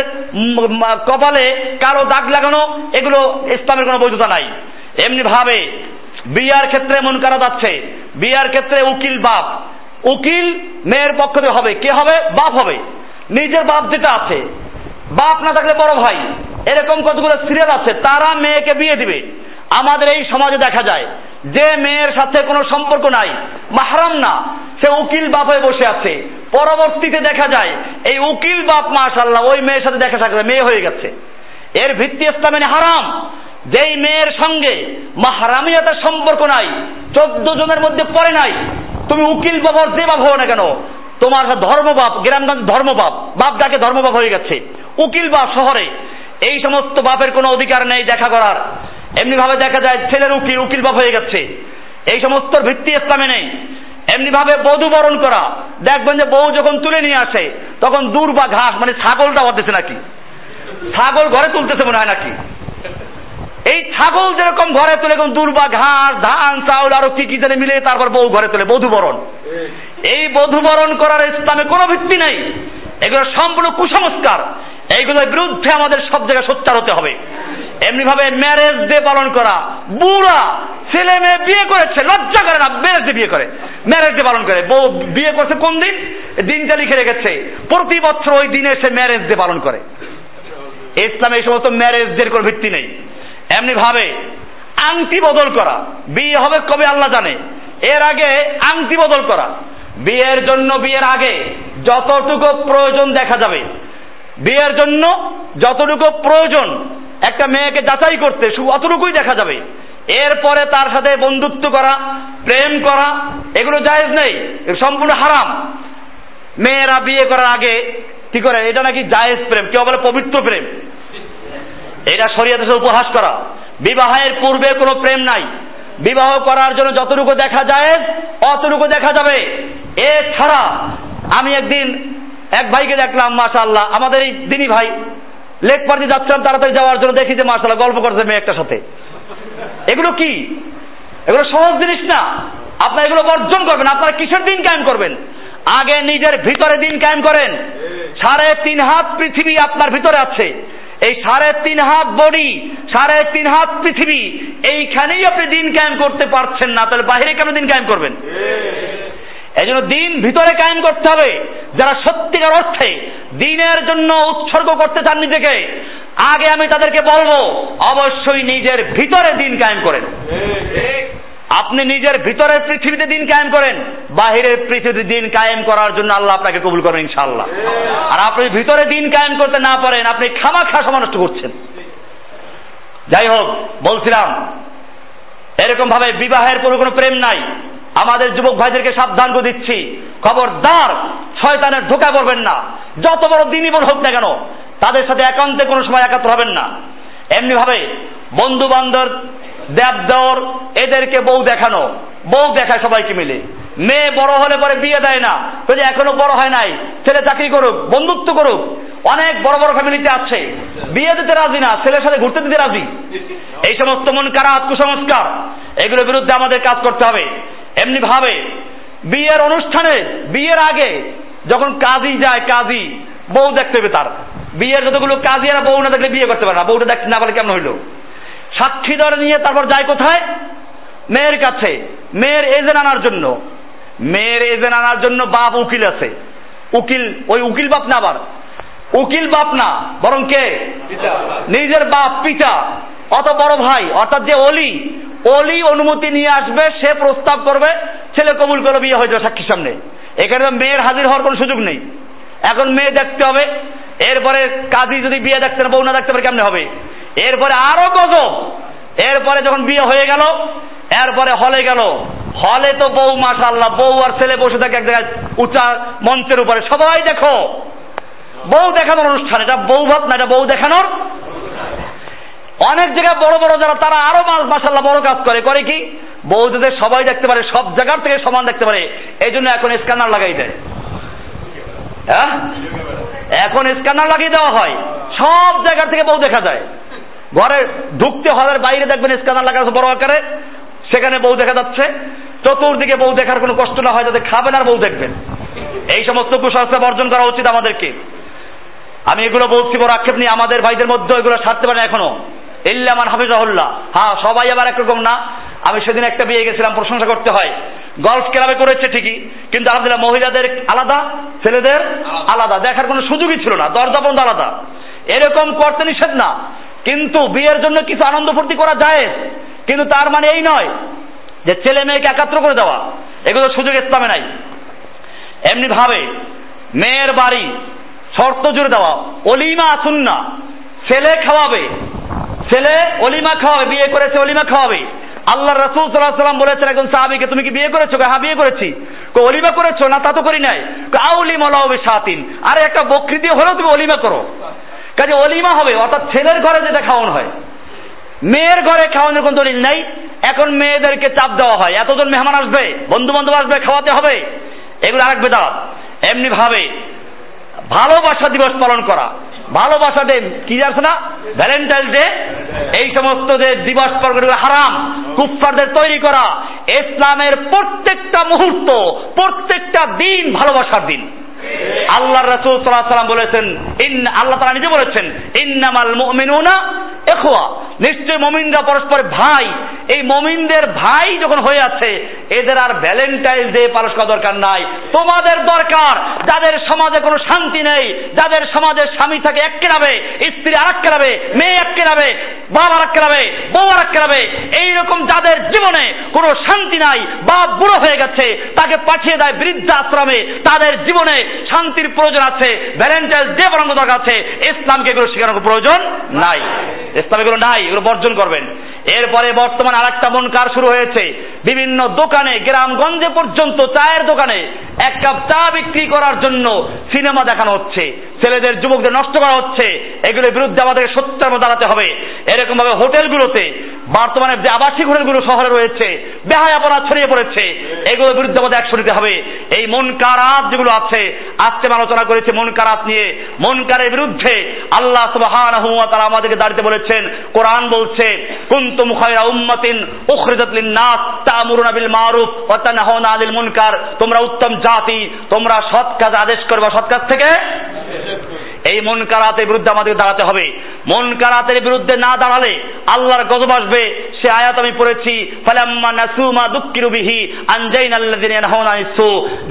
কপালে কালো দাগ লাগানো এগুলো ইসলামের কোনো বৈধতা নাই। এমনি ভাবে বিয়ার ক্ষেত্রে মন করা যাচ্ছে বিয়ার ক্ষেত্রে উকিল বাপ। উকিল মেয়ের পক্ষ থেকে হবে। কে হবে? বাপ হবে। নিজের বাপ যেটা আছে। বাপ না থাকলে বড় ভাই। এরকম কতগুলো সিরিয়াল আছে, তারা মেয়েকে বিয়ে দিবে। আমাদের এই সমাজে দেখা যায়, যে মেয়ের সাথে কোনো সম্পর্ক নাই, মাহারাম না, সে উকিল বাপ হয়ে বসে আছে। পরবর্তীতে দেখা যায়, এই উকিল বাপ মাশাল্লাহ ওই মেয়ের সাথে দেখা থাকবে মেয়ে হয়ে গেছে। এর ভিত্তি ইসলামে হারাম। যেই মেয়ের সঙ্গে মাহারামিয়াতার সম্পর্ক নাই, চোদ্দ জনের মধ্যে পড়ে নাই, তুমি উকিল বাবার যে বাপ হও না কেন? তোমার ধর্মবাপ, গ্রামগঞ্জ ধর্মবাপ, বাপ ডাকে ধর্মবাপ হয়ে গেছে। উকিল বাপ শহরে, এই সমস্ত বাপের কোনো অধিকার নেই দেখা করার। এমনি ভাবে দেখা যায় ছেলের উকিল উকিল বাপ হয়ে গেছে। এই সমস্ত ভিত্তি ইসলামে নেই। এমনি ভাবে বধু বরণ করা, দেখবেন যে বউ যখন তুলে নিয়ে আসে, তখন দূর বা ঘাস মানে ছাগলটা হতেছে নাকি? ছাগল ঘরে তুলতেছে মনে হয় নাকি? এই ছাগল যেরকম ঘরে তোলে এখন দুর্বা, ঘাস, ধান, চাউল, আরও কি কি জানে মিলে তারপর বউ ঘরে তুলে, বধুবরণ। এই বধুবরণ করার ইসলামে কোনো ভিত্তি নেই। এগুলো সম্পূর্ণ কুসংস্কার। এইগুলোর বিরুদ্ধে আমাদের সব জায়গায় সোচ্চার হতে হবে। এমনি ভাবে ম্যারেজ ডে পালন করা, বুড়া ছেলে মেয়ে বিয়ে করেছে, লজ্জা করে না ম্যারেজ ডে বিয়ে করে। ম্যারেজ ডে পালন করে। বউ বিয়ে করছে কোন দিন? দিনটা লিখে রেখেছে। প্রতি বছর ওই দিনে সে ম্যারেজ ডে পালন করে। ইসলামে এই সমস্ত ম্যারেজ ডের কোনো ভিত্তি নেই। এমনি ভাবে আংটি বদল করা। বিয়ে হবে কবে আল্লাহ জানে। এর আগে আংটি বদল করা। বিয়ের জন্য বিয়ের আগে যতটুকু প্রয়োজন দেখা যাবে। বিয়ের জন্য যতটুকু প্রয়োজন একটা মেয়েকে যাচাই করতে অতটুকুই দেখা যাবে। এরপরে তার সাথে বন্ধুত্ব করা, প্রেম করা, এগুলো জায়েজ নেই। সম্পূর্ণ হারাম। মেয়েরা বিয়ে করার আগে কি করে? এটা নাকি জায়েজ প্রেম। কেউ বলে পবিত্র প্রেম। এটা শরীয়তে উপহাস করা। বিবাহের পূর্বে কোনো প্রেম নাই। বিবাহ করার জন্য যতটুকু দেখা যায়, অতটুকু দেখা যাবে। এছাড়া আমি একদিন এক ভাইকে দেখলাম মাশাল্লাহ আমাদের এই দিনী ভাই, লেক পার্টি যাচ্ছিলাম তাড়াতাড়ি যাওয়ার জন্য, দেখি যে মাশাল্লাহ গল্প করছে মেয়ে একটা সাথে। এগুলো কি? এগুলো সহজ জিনিস না। আপনারা এগুলো বর্জন করবেন, আপনারা কিসের দিন কায়েম করবেন? আগে নিজের ভিতরে দিন কায়েম করেন। সাড়ে তিন হাত পৃথিবী আপনার ভিতরে আছে। এই সাড়ে তিন হাত বডি, সাড়ে তিন হাত পৃথিবী, এইখানেই আপনি দিন কায়েম করতে পারছেন না। তাহলে বাহিরে কেন দিন কায়েম করবেন? এই জন্য দিন ভিতরে কায়েম করতে হবে। যারা সত্যিকার অর্থে দিনের জন্য উৎসর্গ করতে চান নিজেকে, আগে আমি তাদেরকে বলব, অবশ্যই নিজের ভিতরে দিন কায়েম করেন আপনি নিজের ভিতরের পৃথিবীতে দিন কায়েম করেন, বাহিরের পৃথিবীতে দিন কায়েম করার জন্য আল্লাহ আপনাকে কবুল করেন ইনশাআল্লাহ। আর আপনি ভিতরে দিন কায়েম করতে না পারেন, আপনি খামাখা সমানষ্ট করছেন। যাই হোক, বলছিলাম এরকম ভাবে বিবাহের কোনো কোনো প্রেম নাই। আমাদের যুবক ভাইদেরকে সাবধান করে দিচ্ছি। খবরদার, শয়তানের ঢোকা করবেন না। যত বড় দিনই বল হোক না কেন, তাদের সাথে একান্তে কোনো সময় একাত্র হবেন না। এমনি ভাবে বন্ধু বান্ধব দেবদর এদেরকে বউ দেখানো। বউ দেখায় সবাইকে মিলে। মেয়ে বড় হলে পরে বিয়ে দেয় না। যদি এখনও বড় হয় নাই। ছেলে চাকরি করুক, বন্ধুত্ব করুক। অনেক বড় বড় ফ্যামিলিতে আছে। বিয়ে দিতে রাজি না, ছেলের সাথে ঘুরতে দিতে রাজি। এই সমস্ত মন কারাত কুসংস্কার, এগুলোর বিরুদ্ধে আমাদের কাজ করতে হবে। এমনি ভাবে, বিয়ের অনুষ্ঠানে, বিয়ের আগে যখন কাজী যায়, কাজী, বউ দেখতে হবে তার। বিয়ের যতগুলো কাজী আর বউ না দেখলে বিয়ে করতে পারে না। বউটা দেখতে না পারে কেমন হইল? সাক্ষী ধরে নিয়ে তারপর যায় কোথায়? মেয়ের কাছে। মেয়ের এজেন্ট আনার জন্য। মেয়ের এজেন্ট আনার জন্য বাপ উকিল আছে। উকিল ওই উকিল বাপ না আবার? উকিল বাপ না বরং কে? নিজের বাপ পিতা। অত বড় ভাই অর্থাৎ যে অলি। অলি অনুমতি নিয়ে আসবে সে প্রস্তাব করবে ছেলে কবুল করে বিয়ে হয়ে যাবে সাক্ষীর সামনে। এখানে মেয়ের হাজির হওয়ার কোনো সুযোগ নেই। এখন মেয়ে দেখতে হবে। এরপরে কাজী যদি বিয়ে দেখতে না বউ না দেখতে পারে কেমনে হবে? এরপরে আরও গজব। এরপরে যখন বিয়ে হয়ে গেল, এরপরে হলে গেল। হলে তো বউ মাশাল্লাহ বউ আর ছেলে বসে থাকে এক জায়গায় উঁচা মঞ্চের উপরে। সবাই দেখো। বউ দেখানোর অনুষ্ঠান, এটা বউ ভাত না, এটা বউ দেখানোর অনেক জায়গায় বড় বড় যারা, তারা আরও মাসাল্লাহ বড় কাজ করে। করে কি? বৌদিদের সবাই দেখতে পারে, সব জায়গার থেকে সমান দেখতে পারে। এই জন্য এখন স্ক্যানার লাগাই দেয়। হ্যাঁ? এখন স্ক্যানার লাগিয়ে দেওয়া হয়। সব জায়গা থেকে বউ দেখা যায়। ঘরে ঢুকতে হলের বাইরে দেখবেন স্ক্যানার লাগা আছে বড় আকারে। সেখানে বউ দেখা যাচ্ছে। চতুর্দিকে বউ দেখার কোনো কষ্ট না হয় যাতে খাবেন আর বউ দেখবেন। এই সমস্ত কুসংস্কার বর্জন করা উচিত আমাদেরকে। আমি এগুলো বলছি বড় আক্ষেপ নিয়ে আমাদের ভাইদের মধ্যে এগুলো সারতে পারে এখনও। ইল্লামান হাফিজাহুল্লাহ। হ্যাঁ সবাই আবার একরকম না। আমি সেদিন একটা বিয়ে গেছিলাম প্রশংসা করতে হয়। গলফ ক্লাবে করেছে ঠিকই কিন্তু আলহামদুলিল্লাহ মহিলাদের আলাদা ছেলেদের আলাদা। দেখার কোনো সুযোগই ছিল না দরজা বন্ধ আলাদা। এরকম করতে নিষেধ না। কিন্তু বিয়ের জন্য কিছু আনন্দ ফুর্তি করা যায়। কিন্তু তার মানে এই নয় যে ছেলে মেয়েকে একাত্র করে দেওয়া। এগুলো সুযোগ ইসলামে নাই। এমনি ভাবে মেয়ের বাড়ি শর্ত জুড়ে দেওয়া। অলিমা আসুন না ছেলে খাওয়াবে। ছেলে অলিমা খাওয়াবে, বিয়ে করেছে, অলিমা খাওয়াবে। আল্লাহ রসুল সাল্লাম বলেছেন, একজন সাহাবিকে তুমি কি বিয়ে করেছ? হ্যাঁ বিয়ে করেছি। অলিমা করেছ? না, তা তো করি নাই। আউলি মলাউবে সাতিন আরে, একটা দিয়ে হলেও তুমি অলিমা করো। কাজে অলিমা হবে, অর্থাৎ ছেলের ঘরে যেটা খাওয়ানো হয়। মেয়ের ঘরে খাওয়ানোর কোনো দলিল নাই, এখন মেয়েদেরকে চাপ দেওয়া হয়। এতজন মেহমান আসবে বন্ধু বান্ধব আসবে, খাওয়াতে হবে, এগুলো আরেক বেদাত। এমনি ভাবে ভালোবাসা দিবস পালন করা। ভালোবাসা ডে কি আছে না? ভ্যালেন্টাইন ডে এই সমস্ত যে দিবস পালন হারাম। কুফফারদের তৈরি করা। ইসলামের প্রত্যেকটা মুহূর্ত, প্রত্যেকটা দিন ভালোবাসার দিন। আল্লাহ রসুল সাল্লাহ সাল্লাম বলেছেন, ইন আল্লাহ তারা নিজে বলেছেন, ইন্নামাল মুমিনুনা এখোয়া নিশ্চয় মমিনরা পরস্পর ভাই। এই মমিনদের ভাই যখন হয়ে আছে, এদের আর ভ্যালেন্টাইন ডে পালন করা দরকার নাই। তোমাদের দরকার, যাদের সমাজে কোনো শান্তি নেই, যাদের সমাজে স্বামী থাকে এক কেনাবে স্ত্রী আর এক কেনাবে মেয়ে এক কেনাবে বাবা আর কেনাবে বউ আর কেনাবে এইরকম যাদের জীবনে কোনো শান্তি নাই বা বুড়ো হয়ে গেছে, তাকে পাঠিয়ে দেয় বৃদ্ধ আশ্রমে তাদের জীবনে শান্তির প্রয়োজন আছে ভ্যালেন্টাইন্স ডে বরং দরকার আছে, ইসলামকে এগুলো শেখানোর প্রয়োজন নাই। ইসলাম এগুলো নাই, এগুলো বর্জন করবেন। এরপরে বর্তমানে আর একটা মন কার শুরু হয়েছে, বিভিন্ন দোকানে, গ্রামগঞ্জে পর্যন্ত চায়ের দোকানে এক কাপ চা বিক্রি করার জন্য সিনেমা দেখানো হচ্ছে। ছেলেদের, যুবকদের নষ্ট করা হচ্ছে। এগুলোর বিরুদ্ধে আমাদের সত্যের মধ্যে দাঁড়াতে হবে। এরকম ভাবে হোটেলগুলোতে বর্তমানে যে আবাসিক হোটেলগুলো শহরে রয়েছে বেহায়াপনা ছড়িয়ে পড়েছে, এগুলোর বিরুদ্ধে আমাদের একশো নিতে হবে। এই মন কারাত যেগুলো আছে আজকে আলোচনা করেছে মন কারাত নিয়ে। মন কারের বিরুদ্ধে আল্লাহ সুবহানাহু ওয়া আমাদেরকে দাঁড়িয়ে বলেছেন, কোরআন বলছে, কুনতুম খায়রা উম্মাতিন উখরিজাত লিন-নাস, তা'মুরুনা বিল মারুফ ওয়া তানহাউনা আনিল মুনকার। তোমরা উত্তম জাতি, তোমরা সৎ কাজ আদেশ করবে। সৎ কাজ থেকে? এই মন কারাতের বিরুদ্ধে আমাদের দাঁড়াতে হবে। মন কারাতের বিরুদ্ধে না দাঁড়ালে আল্লাহর গজব আসবে। সে আয়াত আমি পড়েছি, ফালাম্মা নাসুমা দুক্কিরু বিহি আনজাইন আল্লাযিনা ইয়ানহাউনা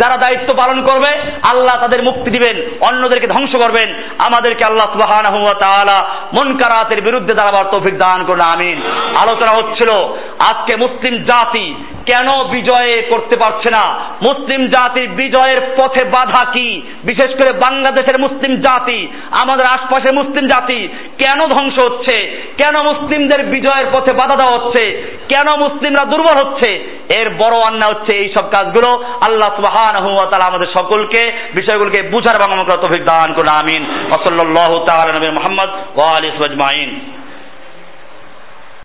যারা দায়িত্ব পালন করবে, আল্লাহ তাদের মুক্তি দিবেন, অন্যদেরকে ধ্বংস করবেন। আমাদেরকে আল্লাহ সুবহানাহু ওয়া তাআলা মুনকারাতের বিরুদ্ধে দাঁড়াবার তৌফিক দান করুন, আমিন। আলোচনা হচ্ছিল, আজকে মুসলিম জাতি কেন বিজয়ে করতে পারছে না? মুসলিম জাতির বিজয়ের পথে বাধা কি? বিশেষ করে বাংলাদেশের মুসলিম জাতি, আমাদের আশপাশের মুসলিম জাতি কেন ধ্বংস হচ্ছে? কেন মুসলিমদের বিজয়ের পথে বাধা দেওয়া হচ্ছে? কেন মুসলিমরা দুর্বল হচ্ছে? এর বড় অন্যায় হচ্ছে এই সব কাজগুলো। আল্লাহ তাআলা আমাদের সকলকে বিষয়গুলোকে বুঝার এবং আমরা দান করুন, আমিন। ওয়া সাল্লাল্লাহু তাআলা নবী মুহাম্মদ